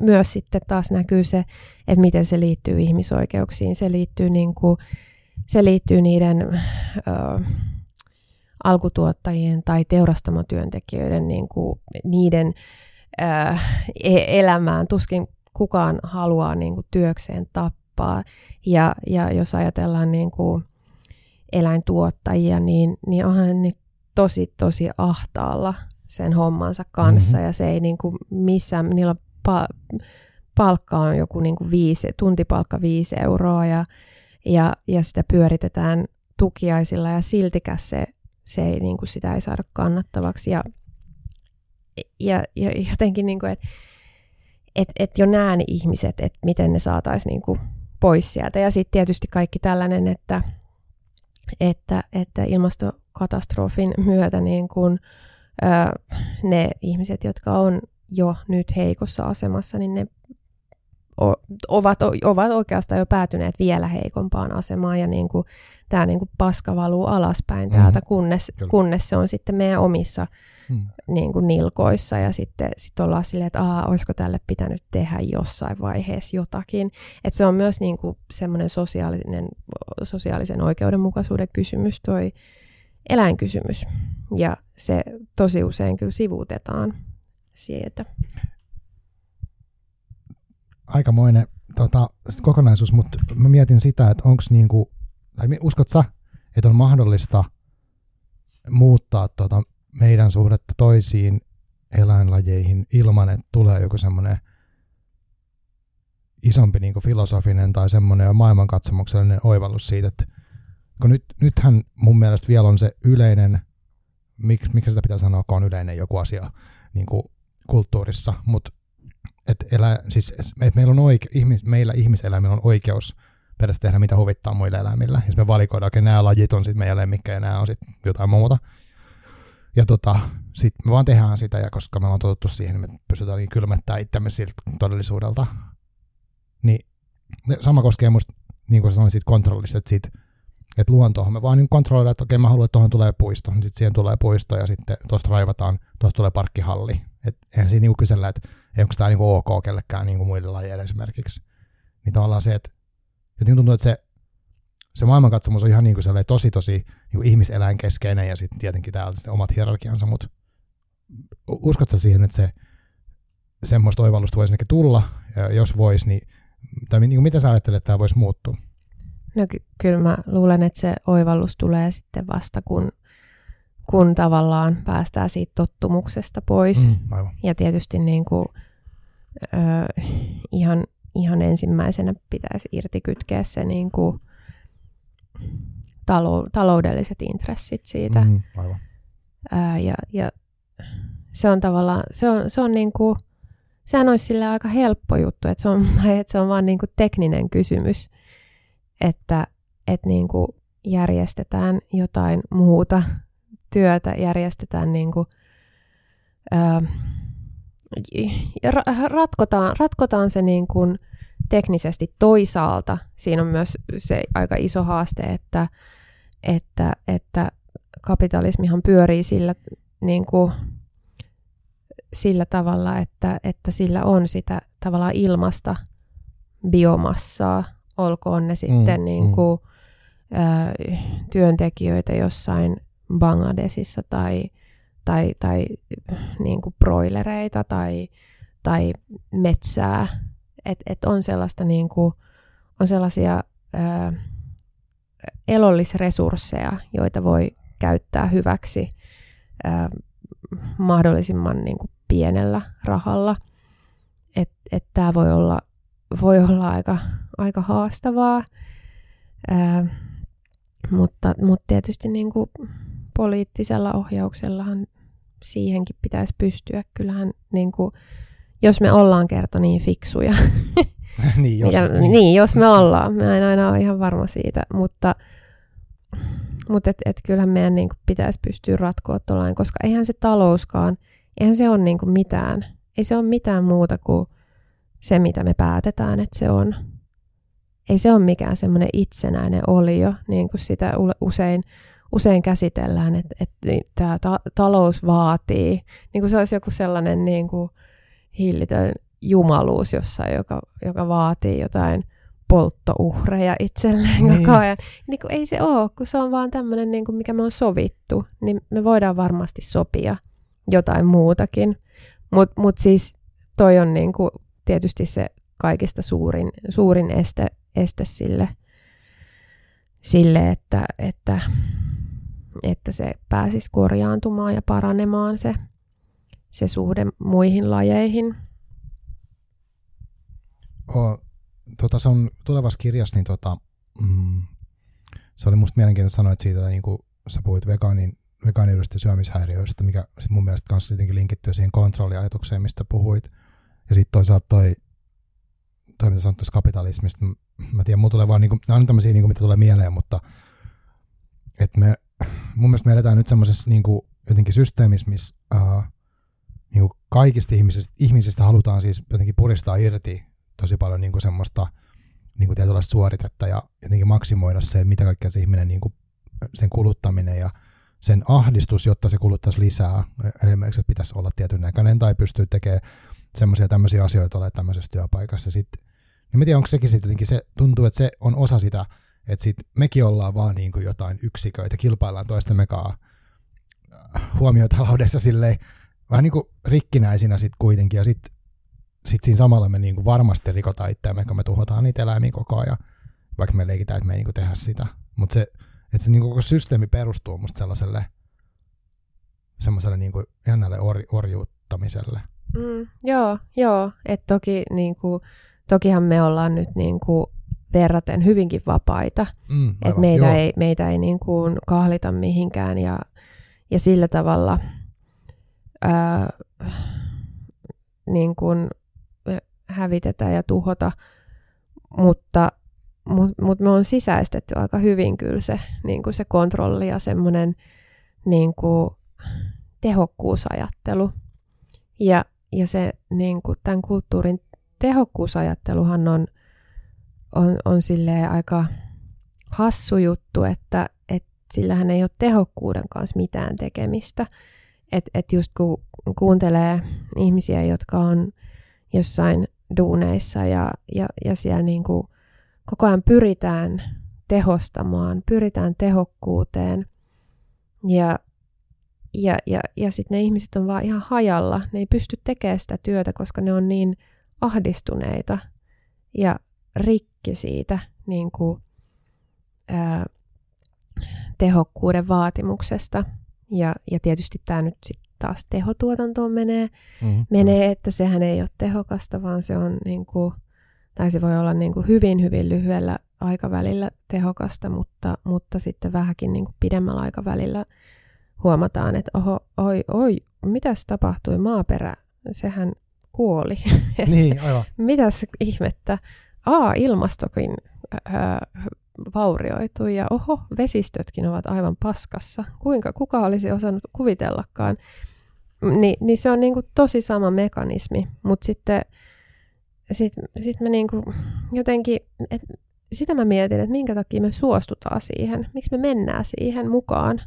myös sitten taas näkyy se, että miten se liittyy ihmisoikeuksiin. Se liittyy, niin kuin, se liittyy niiden ö, alkutuottajien tai teurastamotyöntekijöiden niin kuin, niiden ö, e-, elämään. Tuskin kukaan haluaa niin kuin, työkseen tappaa. Ja, ja jos ajatellaan niin kuin, eläintuottajia, niin, niin onhan ne tosi, tosi ahtaalla sen hommansa kanssa mm-hmm. ja se ei niin kuin missään, niillä pa- palkka on joku niin kuin viisi, tuntipalkka viisi euroa ja, ja, ja sitä pyöritetään tukiaisilla ja siltikäs se, se ei, niin kuin sitä ei saada kannattavaksi ja, ja, ja jotenkin niin kuin, että et, et jo nämä ihmiset, että miten ne saataisiin niin kuin pois sieltä ja sitten tietysti kaikki tällainen, että, että, että ilmastokatastrofin myötä niin kuin, ne ihmiset, jotka on jo nyt heikossa asemassa, niin ne ovat, ovat oikeastaan jo päätyneet vielä heikompaan asemaan ja niin kuin, tämä niin kuin paska valuu alaspäin mm. täältä, kunnes, kunnes se on sitten meidän omissa mm. niin kuin nilkoissa ja sitten sit ollaan silleen, että Aa, olisiko tälle pitänyt tehdä jossain vaiheessa jotakin. Että se on myös niin kuin semmoinen sosiaalinen, sosiaalisen oikeudenmukaisuuden kysymys, toi eläinkysymys. Ja se tosi usein kyllä sivuutetaan sieltä.
Aikamoinen tota, kokonaisuus, mutta mä mietin sitä, että onko niinku, tai uskot sä, että on mahdollista muuttaa tota meidän suhdetta toisiin eläinlajeihin ilman, että tulee joku semmoinen isompi niin filosofinen tai semmoinen maailmankatsomuksellinen oivallus siitä, että kun nyt, nythän mun mielestä vielä on se yleinen, miksi, miksi sitä pitää sanoa, kun on yleinen joku asia niin kuin kulttuurissa, mutta et elä, siis, et meillä, on oike, ihmis, meillä ihmiseläimillä on oikeus periaatteessa tehdä mitä huvittaa muille eläimille. Jos me valikoidaan, että nämä lajit on sitten meidän lemmikkejä ja nämä on sitten jotain muuta. Ja tota, sitten me vaan tehdään sitä, ja koska me ollaan totuttu siihen, niin me pystytään niin kylmettää itsemme siltä todellisuudelta. Niin sama koskee musta, niin kuin sanoin siitä kontrollista, että siitä että luontoon me vaan niin kontrolloidaan, että okei mä haluan, että tuohon tulee puisto, niin sitten siihen tulee puisto ja sitten tuosta raivataan, tuosta tulee parkkihalli. Et eihän siinä niinku kysellä, että onko tämä niinku ok kellekään niinku muille lajeille esimerkiksi. Niin tavallaan se, että jotenkin tuntuu, että se, se maailmankatsomus on ihan niinku tosi tosi niinku ihmiseläinkeskeinen ja sitten tietenkin täällä sitten omat hierarkiansa, mutta uskotko siihen, että se semmoista oivallusta voisi tulla, ja jos voisi, niin, tai niin mitä sä ajattelet, että tämä voisi muuttua?
No ky- kyllä mä luulen, että se oivallus tulee sitten vasta, kun, kun tavallaan päästään siitä tottumuksesta pois.
Mm, aivan.
Ja tietysti niin kuin, ö, ihan, ihan ensimmäisenä pitäisi irti kytkeä se niin kuin, talou- taloudelliset intressit siitä.
Mm, aivan.
Ää, ja, ja se on tavallaan, se on, se on niin kuin, sehän olisi sille aika helppo juttu, että se on, [laughs] että se on vaan niin kuin tekninen kysymys, että, että niin kuin järjestetään jotain muuta [laughs] työtä, järjestetään niin kuin, ra- ratkotaan, ratkotaan se niin kuin teknisesti toisaalta. Siinä on myös se aika iso haaste, että, että, että kapitalismihan pyörii sillä, niin kuin, sillä tavalla, että, että sillä on sitä tavallaan ilmasta biomassaa, olkoon ne sitten
Mm,
niin kuin, ä, työntekijöitä jossain Bangladesissa tai, tai, tai niin kuin broilereita tai, tai metsää. Et, et on sellaista niin kuin, on sellaisia ää, elollisresursseja, joita voi käyttää hyväksi ää, mahdollisimman niin kuin pienellä rahalla. Että et tämä voi olla, voi olla aika, aika haastavaa, ää, mutta, mutta tietysti niin kuin poliittisella ohjauksellahan siihenkin pitäisi pystyä. Kyllähän niin kuin, jos me ollaan kerta niin fiksuja, [laughs]
niin, jos,
ja, niin. niin, jos me ollaan. Mä en aina ole ihan varma siitä, mutta, mutta et, et kyllähän meidän niin kuin pitäisi pystyä ratkoa tuollain, koska eihän se talouskaan, eihän se ole niin kuin mitään. Ei se ole mitään muuta kuin se, mitä me päätetään, että se on. Ei se ole mikään semmoinen itsenäinen olio, niin kuin sitä usein, usein käsitellään, että, että tämä ta- talous vaatii, niin kuin se olisi joku sellainen niin kuin hillitön jumaluus jossain, joka, joka vaatii jotain polttouhreja itselleen niin. koko ajan. Niin kuin ei se ole, kun se on vaan tämmöinen, niin kuin mikä me on sovittu, niin me voidaan varmasti sopia jotain muutakin. Mutta mut siis toi on niin kuin tietysti se kaikista suurin, suurin este, este sille, sille että, että, että se pääsisi korjaantumaan ja paranemaan se, se suhde muihin lajeihin.
O, tota, se on tulevassa kirjassa, niin tota, mm, se oli musta mielenkiintoista sanoa, että siitä, että niin kuin sä puhuit vegaanin, vegaaniudesta syömishäiriöistä, mikä mun mielestä kanssa jotenkin linkittyy siihen kontrolliajatukseen, mistä puhuit. Ja sitten toisaalta toi, toi mitä sanoit kapitalismista, mä tiedän, mulla tulee vaan, niinku, nämä on tämmöisiä, niinku, mitä tulee mieleen, mutta että me, mun mielestä me eletään nyt semmoisessa niinku, jotenkin systeemissä, missä uh, niinku kaikista ihmisistä, ihmisistä halutaan siis jotenkin puristaa irti tosi paljon niin kuin semmoista niin kuin tietynlaista suoritetta ja jotenkin maksimoida se, mitä kaikkea se ihminen, niin kuin sen kuluttaminen ja sen ahdistus, jotta se kuluttaisi lisää. Esimerkiksi että pitäisi olla tietyn näköinen tai pystyy tekemään semmoisia tämmöisiä asioita olla tämmöisessä työpaikassa. Sitten, niin mä tiedän, onko sekin sitten jotenkin, se tuntuu, että se on osa sitä, että sit mekin ollaan vaan niin kuin jotain yksiköitä, kilpaillaan toista mekaa huomiotaloudessa silleen, vähän niin kuin rikkinäisinä sitten kuitenkin, ja sitten sitten siinä samalla me niinku varmasti rikotaan itseämme, kun me tuhotaan niitä eläimiä koko ajan, vaikka me leikitään, että me ei niinku tehdä sitä. Mutta se, että se niinku koko systeemi perustuu musta sellaiselle semmoiselle niinku jännälle or, orjuuttamiselle.
Mm, joo, joo. Et toki, niinku, tokihan me ollaan nyt niinku verraten hyvinkin vapaita.
Mm,
et meitä ei, meitä ei niinku kahlita mihinkään ja, ja sillä tavalla ää, niin kuin hävitetä ja tuhota, mutta mut, mut me on sisäistetty aika hyvin kyllä se, niin kuin se kontrolli ja semmoinen niin kuin tehokkuusajattelu. Ja, ja se niin kuin tämän kulttuurin tehokkuusajatteluhan on, on, on silleen aika hassu juttu, että, että sillähän ei ole tehokkuuden kanssa mitään tekemistä. Että et just kun kuuntelee ihmisiä, jotka on jossain duuneissa ja, ja, ja siellä niin kuin koko ajan pyritään tehostamaan, pyritään tehokkuuteen. Ja, ja, ja, ja sitten ne ihmiset on vaan ihan hajalla. Ne ei pysty tekemään sitä työtä, koska ne on niin ahdistuneita ja rikki siitä niin kuin ää, tehokkuuden vaatimuksesta. Ja, ja tietysti tämä nyt sitten taas tehotuotantoon menee, mm, menee, että sehän ei ole tehokasta, vaan se on niin kuin, tai se voi olla niin kuin hyvin, hyvin lyhyellä aikavälillä tehokasta, mutta, mutta sitten vähänkin niin kuin pidemmällä aikavälillä huomataan, että oho, oi, oi, mitäs tapahtui, maaperä, sehän kuoli. [laughs]
niin, aivan.
Mitäs ihmettä? A, ilmastokin ää, vaurioitui ja oho, vesistötkin ovat aivan paskassa. Kuinka, kuka olisi osannut kuvitellakaan? Ni, niin se on niin kuin tosi sama mekanismi, mutta sitten sit, sit mä niin kuin jotenkin, et, sitä mä mietin, että minkä takia me suostutaan siihen, miksi me mennään siihen mukaan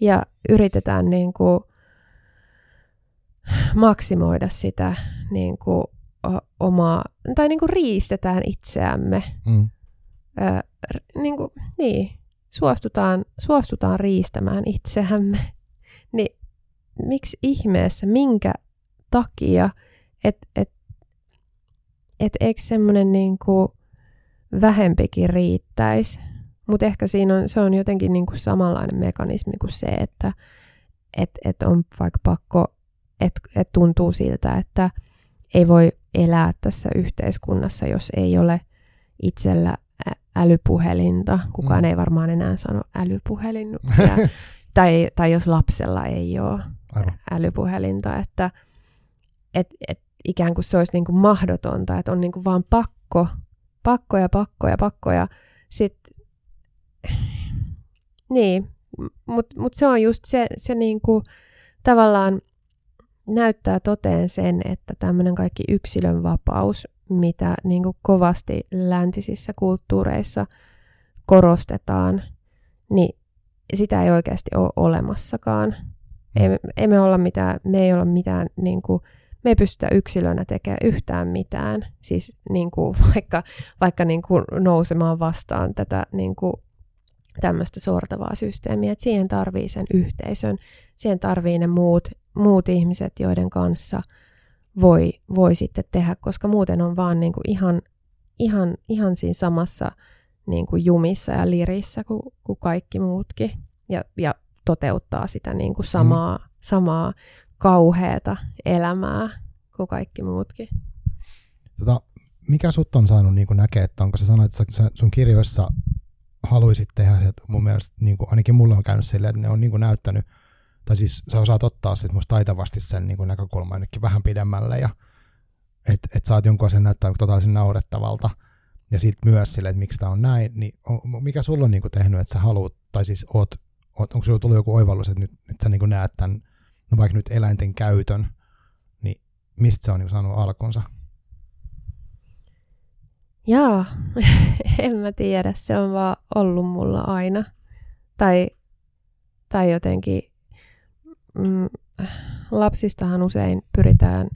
ja yritetään niin kuin maksimoida sitä niin kuin omaa, tai niin kuin riistetään itseämme. Mm. Ö, niin, kuin, niin, suostutaan, suostutaan riistämään itseämme. [laughs] Niin miksi ihmeessä, minkä takia, että et, et eikö semmoinen niin kuin vähempikin riittäisi. Mutta ehkä siinä on, se on jotenkin niin kuin samanlainen mekanismi kuin se, että et, et on vaikka pakko, että et tuntuu siltä, että ei voi elää tässä yhteiskunnassa, jos ei ole itsellä älypuhelinta. Kukaan mm. ei varmaan enää sano älypuhelin. [laughs] Ja, tai, tai jos lapsella ei ole Aivan. älypuhelinta, että et, et ikään kuin se olisi niin kuin mahdotonta, että on niin kuin vaan pakko, pakko ja pakko ja pakko ja sit, niin, mutta mut se on just se, se niin kuin tavallaan näyttää toteen sen, että tämmöinen kaikki yksilön vapaus, mitä niin kuin kovasti läntisissä kulttuureissa korostetaan, niin sitä ei oikeasti ole olemassakaan. Ei, ei me, olla mitään, me ei olla mitään, niin kuin, me ei pystytä yksilönä tekemään yhtään mitään, siis niin kuin, [laughs] vaikka, vaikka niin kuin nousemaan vastaan tätä niin kuin, tämmöistä sortavaa systeemiä, että siihen tarvii sen yhteisön, siihen tarvii ne muut, muut ihmiset, joiden kanssa voi, voi sitten tehdä, koska muuten on vaan niin kuin ihan, ihan, ihan siinä samassa niin kuin jumissa ja lirissä kuin, kuin kaikki muutkin. Ja, ja toteuttaa sitä niin kuin samaa, mm. samaa kauheata elämää kuin kaikki muutkin.
Tota, mikä sut on saanut niin näkeä, että onko sä sanoit, että sun kirjoissa haluaisit tehdä, että mun mielestä niin kuin, ainakin mulle on käynyt silleen, että ne on niin kuin näyttänyt, tai siis sä osaat ottaa sit musta taitavasti sen niin kuin näkökulman ainakin vähän pidemmälle, ja että et saat jonkun asian näyttää totaalisen naurettavalta, ja sitten myös silleen, että miksi tämä on näin, niin on, mikä sulla on niin kuin tehnyt, että sä haluat, tai siis oot onko sinulla tullut joku oivallus, että nyt, nyt sä niin näet tämän, no vaikka nyt eläinten käytön, niin mistä se on niin saanut alkunsa?
Jaa, [laughs] en mä tiedä, se on vaan ollut mulla aina. Tai, tai jotenkin mm, lapsistahan usein pyritään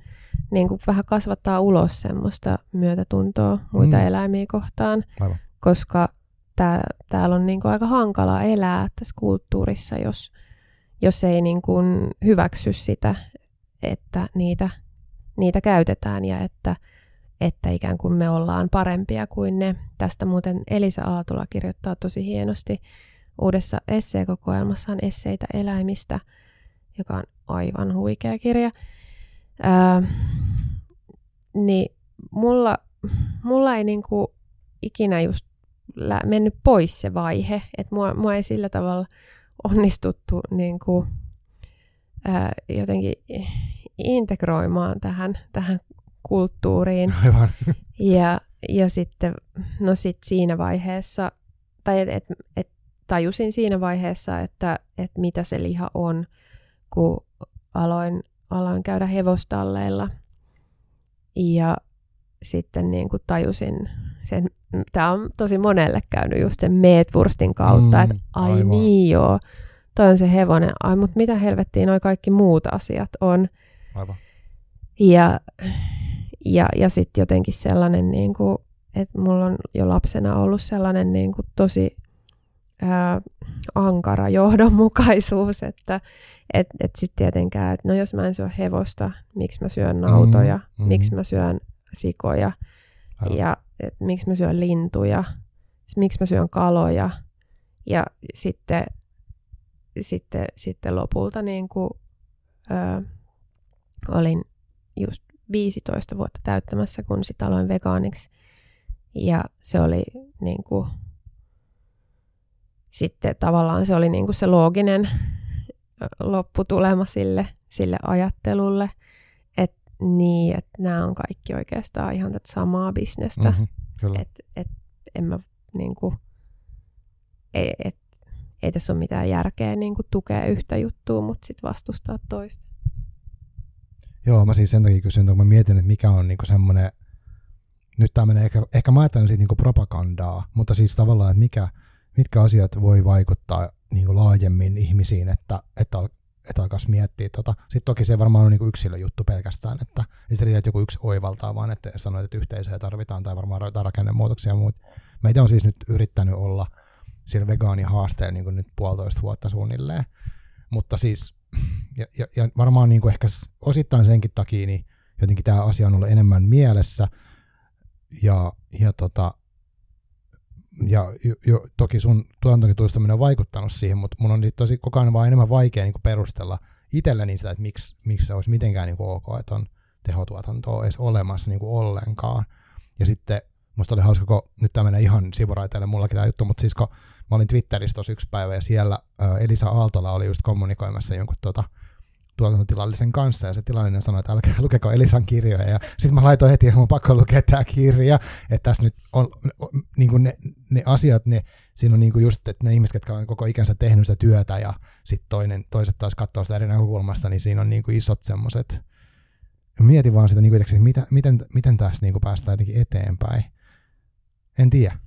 niin kuin vähän kasvattaa ulos semmoista myötätuntoa muita mm. eläimiä kohtaan, Aivan. koska tää, täällä on niin kuin aika hankala elää tässä kulttuurissa, jos, jos ei niin kuin hyväksy sitä, että niitä, niitä käytetään ja että, että ikään kuin me ollaan parempia kuin ne. Tästä muuten Elisa Aatola kirjoittaa tosi hienosti uudessa esseekokoelmassaan esseitä eläimistä, joka on aivan huikea kirja. Ää, niin mulla, mulla ei niinku ikinä just mennyt pois se vaihe, että mua, mua ei sillä tavalla onnistuttu niin kuin, ää, jotenkin integroimaan tähän, tähän kulttuuriin. [laughs]
Aivan.
Ja, ja sitten no sit siinä vaiheessa, tai et, et, et tajusin siinä vaiheessa, että et mitä se liha on, kun aloin, aloin käydä hevostalleilla. Ja sitten niin kuin tajusin sen, tämä on tosi monelle käynyt just sen meetwurstin kautta, mm, että ai aivan. niin joo, toi on se hevonen, ai mutta mitä helvettiä noi kaikki muut asiat on.
Aivan.
Ja, ja, ja sitten jotenkin sellainen, niin kuin, että mulla on jo lapsena ollut sellainen niin kuin tosi ää, ankara johdonmukaisuus, että et, et sitten tietenkään, että no jos mä en syö hevosta, miksi mä syön nautoja, mm, mm. miksi mä syön sikoja, Aivan. ja että miksi mä syön lintuja. miksi mä syön kaloja. Ja sitten, sitten, sitten lopulta niin kuin, ö, olin just 15 vuotta täyttämässä, kun sit aloin vegaaniksi. Ja se oli niin kuin, sitten tavallaan se oli niin kuin se looginen lopputulema sille, sille ajattelulle, että niin, että nämä on kaikki oikeastaan ihan tätä samaa bisnestä. Mm-hmm, että et, en mä niin kuin, ei, et, ei tässä ole mitään järkeä niin kuin tukea yhtä juttua, mutta sitten vastustaa toista.
Joo, mä siis sen takia kysyn, että mä mietin, että mikä on niinku semmoinen, nyt tämä menee ehkä, ehkä mä ajattelen siitä niinku propagandaa, mutta siis tavallaan, että mikä, mitkä asiat voi vaikuttaa niinku laajemmin ihmisiin, että, että, että alkaisi miettiä tota. Sitten toki se varmaan on niinku yksilöjuttu pelkästään, että ei se riitä, että joku yksi oivaltaa, vaan että sanoit, että yhteisöjä tarvitaan tai varmaan jotain rakennemuutoksia ja muut. Meitä on siis nyt yrittänyt olla sillä vegaanihaasteella niin nyt puolitoista vuotta suunnilleen, mutta siis ja, ja, ja varmaan niin kuin ehkä osittain senkin takia niin jotenkin tämä asia on ollut enemmän mielessä ja, ja, tota, ja jo, jo, toki sun tuotantokituistaminen on vaikuttanut siihen, mutta mun on tosi koko ajan vaan enemmän vaikea niin kuin perustella itselleni sitä, että miksi, miksi se olisi mitenkään niin kuin ok, että on tehotuotantoa edes olemassa niin kuin ollenkaan. Ja sitten musta oli hauska, kun nyt tämä menee ihan sivuraiteille mullakin tämä juttu, mutta siis kun mä olin Twitterissä tuossa yksi päivä ja siellä Elisa Aaltola oli just kommunikoimassa jonkun tuota, tuotantotilallisen kanssa, ja se tilallinen sanoi, että älkää lukeko Elisan kirjoja, ja sitten mä laitoin heti, että mun pakko lukea tämä kirja, että tässä nyt on, niin kuin ne, ne, asiat, ne, siinä on niin kuin just, että ne ihmiset, jotka on koko ikänsä tehnyt sitä työtä, ja sitten toinen, toiset taas katsoo sitä eri näkökulmasta, niin siinä on niin kuin isot semmoiset, mietin vaan sitä, niin kuin, että miten, miten, miten tässä niin kuin päästään jotenkin eteenpäin. En tiedä.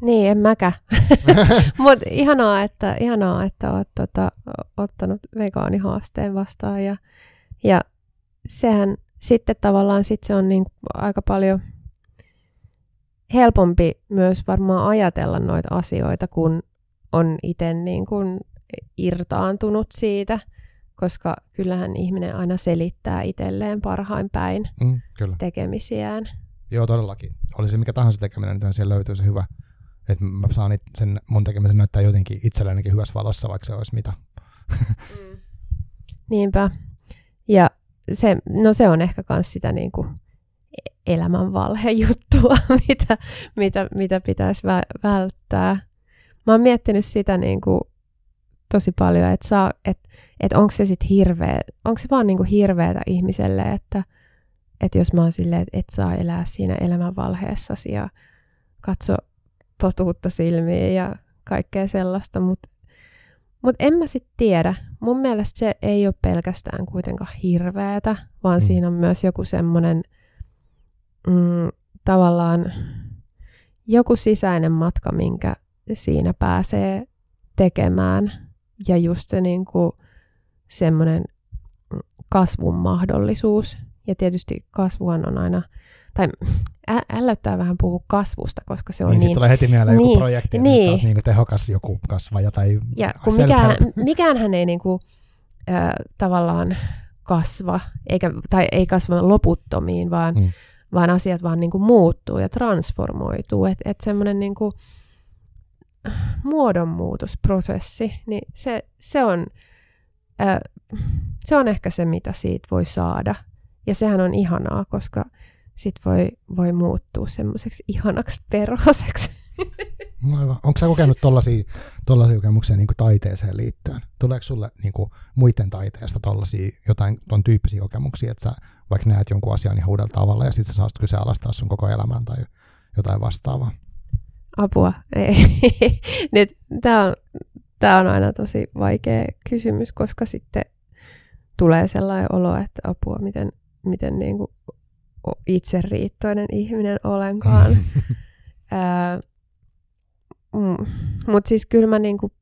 Niin, en mäkä. [laughs] Mutta ihanaa, että, ihanaa, että oot tota, ottanut vegaanihaasteen vastaan. Ja, ja sehän sitten tavallaan sit se on niin aika paljon helpompi myös varmaan ajatella noita asioita, kun on itse niin kuin irtaantunut siitä, koska kyllähän ihminen aina selittää itselleen parhain päin mm, kyllä. tekemisiään.
Joo, todellakin. Oli se mikä tahansa tekeminen, niin siellä löytyy se hyvä, että mä saan sen mun tekemisen näyttää jotenkin itsellenikin hyvässä valossa, vaikka se olisi mitä.
Mm. Niinpä. Ja se, no se on ehkä myös sitä niin kuin elämän valhejuttua, [laughs] mitä, mitä, mitä pitäisi vä- välttää. Mä oon miettinyt sitä niin kuin tosi paljon, että, saa, että, että onko se sitten hirveä, onko se vaan niin kuin hirveätä ihmiselle, että, että jos mä oon silleen, että et saa elää siinä elämän valheessasi ja katso totuutta silmiin ja kaikkea sellaista, mutta mut en mä sitten tiedä. Mun mielestä se ei ole pelkästään kuitenkaan hirveätä, vaan mm. siinä on myös joku semmoinen mm, tavallaan joku sisäinen matka, minkä siinä pääsee tekemään. Ja just se niin kuin semmoinen kasvun mahdollisuus. Ja tietysti kasvuhan on aina tai ällöttää vähän puhua kasvusta, koska se on niin...
niin tulee heti mieleen niin, joku projekti, niin, että niin tehokas joku kasvaja tai
Ja kun mikään, [laughs] mikään hän ei niin kuin, äh, tavallaan kasva, eikä, tai ei kasva loputtomiin, vaan, mm. vaan asiat vaan niin kuin muuttuu ja transformoituu. Että et semmoinen niin kuin, muodonmuutosprosessi, niin se, se, on, äh, se on ehkä se, mitä siitä voi saada. Ja sehän on ihanaa, koska sit voi, voi muuttua semmoiseksi ihanaksi perhoseksi.
No aivan. Onko sä kokenut tollaisia, tollaisia kokemuksia niin taiteeseen liittyen? Tuleeko sulle niin kuin, muiden taiteesta tollaisia jotain ton tyyppisiä kokemuksia, että sä vaikka näet jonkun asian ihan uudella tavalla ja sitten sä saat kyseenalaistaa sun koko elämän tai jotain vastaavaa?
Apua. [laughs] Nyt, tämä on, tää on aina tosi vaikea kysymys, koska sitten tulee sellainen olo, että apua, miten, miten niin kuin itseriittoinen ihminen olenkaan. [laughs] mm, Mutta siis kyllä mä niinku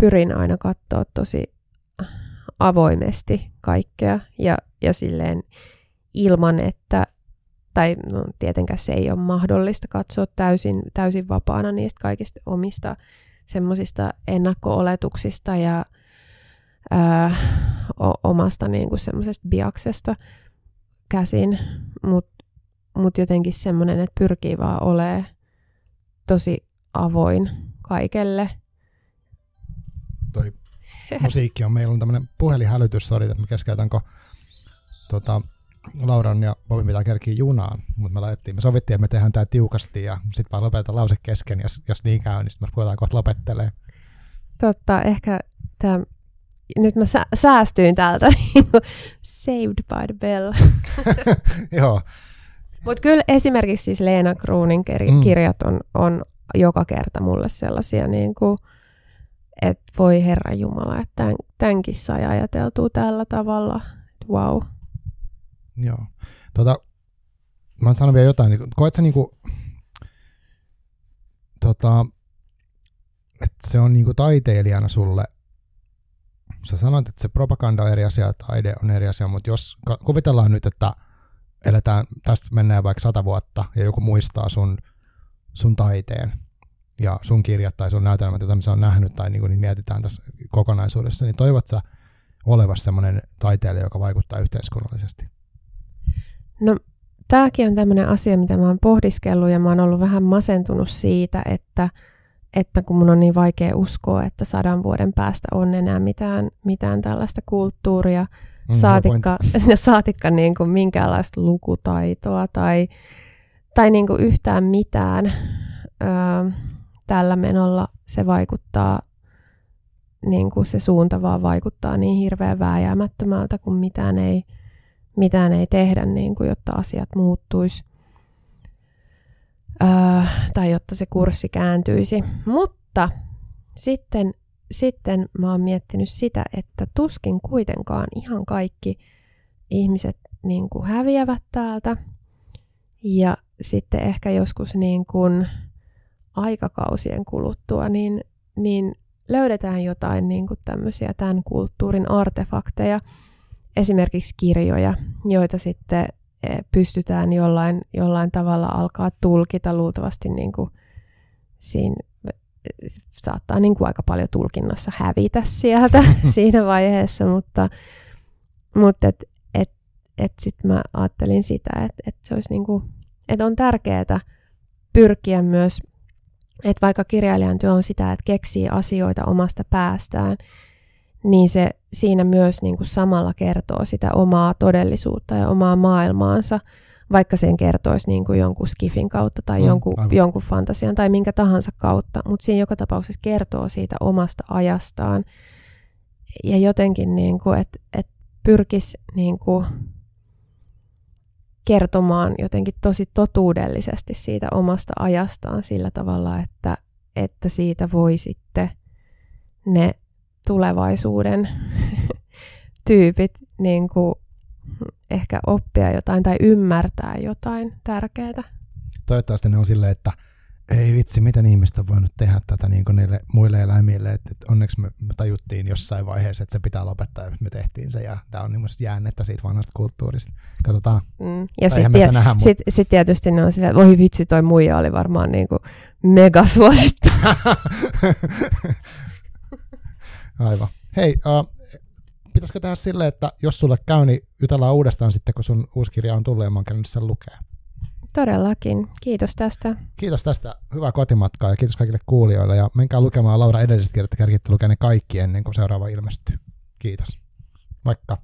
pyrin aina katsoa tosi avoimesti kaikkea ja, ja silleen ilman, että tai no, tietenkään se ei ole mahdollista katsoa täysin, täysin vapaana niistä kaikista omista semmoisista ennakko-oletuksista ja ää, o- omasta niinku semmoisesta biaksesta, käsin, mutta mut jotenkin semmoinen, että pyrkii vaan olemaan tosi avoin kaikelle.
Toi musiikki on, meillä on tämmöinen puhelinhälytys, sori, että me keskeytänkö tota, Lauran ja Bobin pitää kerkiä junaan, mutta me laitettiin, me sovittiin, että me tehdään tämä tiukasti ja sitten vaan lopetetaan lause kesken, jos, jos niin käy, niin sitten me puhutaan kohta lopettelee.
Totta, ehkä tämä, nyt mä sä, säästyin täältä, [laughs] niinku saved by the bell. [laughs]
Joo.
Mutta kyllä esimerkiksi siis Leena Kruunin mm. kirjat on, on joka kerta mulle sellaisia, niin kuin, että voi Herra Jumala, että tämän, tämänkin sai ajateltua tällä tavalla. Wow.
Joo. Tota, mä oon sanonut vielä jotain. Niin, koet sä niinku, tota, että se on niinku taiteilijana sulle, sä sanoit, että se propaganda on eri asia ja taide on eri asia, mutta jos kuvitellaan nyt, että eletään, tästä mennään vaikka sata vuotta ja joku muistaa sun, sun taiteen ja sun kirjat tai sun näytelmät, joita se on nähnyt tai niin kuin mietitään tässä kokonaisuudessa, niin toivot sä olevasi sellainen taiteilija, joka vaikuttaa yhteiskunnallisesti?
No tämäkin on tämmöinen asia, mitä mä oon pohdiskellut ja mä oon ollut vähän masentunut siitä, että, että kun mun on niin vaikea uskoa, että sadan vuoden päästä on enää mitään, mitään tällaista kulttuuria, mm, saatikka, [laughs] saatikka niin kuin minkäänlaista lukutaitoa tai, tai niin kuin yhtään mitään. Öö, tällä menolla se vaikuttaa, niin kuin se suunta vaan vaikuttaa niin hirveän vääjäämättömältä, kun mitään ei, mitään ei tehdä, niin kuin, jotta asiat muuttuisi öö, tai jotta se kurssi kääntyisi. Mutta sitten, sitten mä oon miettinyt sitä, että tuskin kuitenkaan ihan kaikki ihmiset niin kuin häviävät täältä. Ja sitten ehkä joskus niin kuin aikakausien kuluttua, niin, niin löydetään jotain niin kuin tämmöisiä tämän kulttuurin artefakteja, esimerkiksi kirjoja, joita sitten pystytään jollain, jollain tavalla alkaa tulkita luultavasti niin kuin siinä saattaa niin kuin aika paljon tulkinnassa hävitä sieltä [laughs] siinä vaiheessa, mutta, mutta et, et, et sitten mä ajattelin sitä, että et se olisi niin kuin, et on tärkeää pyrkiä myös, että vaikka kirjailijan työ on sitä, että keksii asioita omasta päästään, niin se siinä myös niin kuin samalla kertoo sitä omaa todellisuutta ja omaa maailmaansa, vaikka sen kertoisi niin kuin jonkun skifin kautta tai mm, jonkun, jonkun fantasian tai minkä tahansa kautta, mutta siinä joka tapauksessa kertoo siitä omasta ajastaan. Ja jotenkin, niin kuin, että et pyrkisi niin kuin kertomaan jotenkin tosi totuudellisesti siitä omasta ajastaan sillä tavalla, että, että siitä voi sitten ne tulevaisuuden [laughs] tyypit niin kuin ehkä oppia jotain tai ymmärtää jotain tärkeää.
Toivottavasti ne on silleen, että ei vitsi, miten ihmiset on voinut tehdä tätä niin kuin niille muille eläimille. Et, et onneksi me, tajuttiin jossain vaiheessa, että se pitää lopettaa, ja me tehtiin se. Ja tämä on niin jäännettä siitä vanhasta kulttuurista. Katsotaan.
Mm. Ja sitten tie- sit, sit tietysti ne on silleen, että voi vitsi, toi muija oli varmaan niin kuin mega suosittu. [laughs]
Aivan. Hei, uh, pitäisikö tehdä silleen, että jos sulle käy, niin jutellaan uudestaan sitten, kun sun uusi kirja on tullut ja mä oon sen lukea.
Todellakin. Kiitos tästä.
Kiitos tästä. Hyvää kotimatkaa ja kiitos kaikille kuulijoille. Ja menkää lukemaan Laura edelliset kirjat, kärkitte lukea ne kaikki ennen kuin seuraava ilmestyy. Kiitos. Moikka.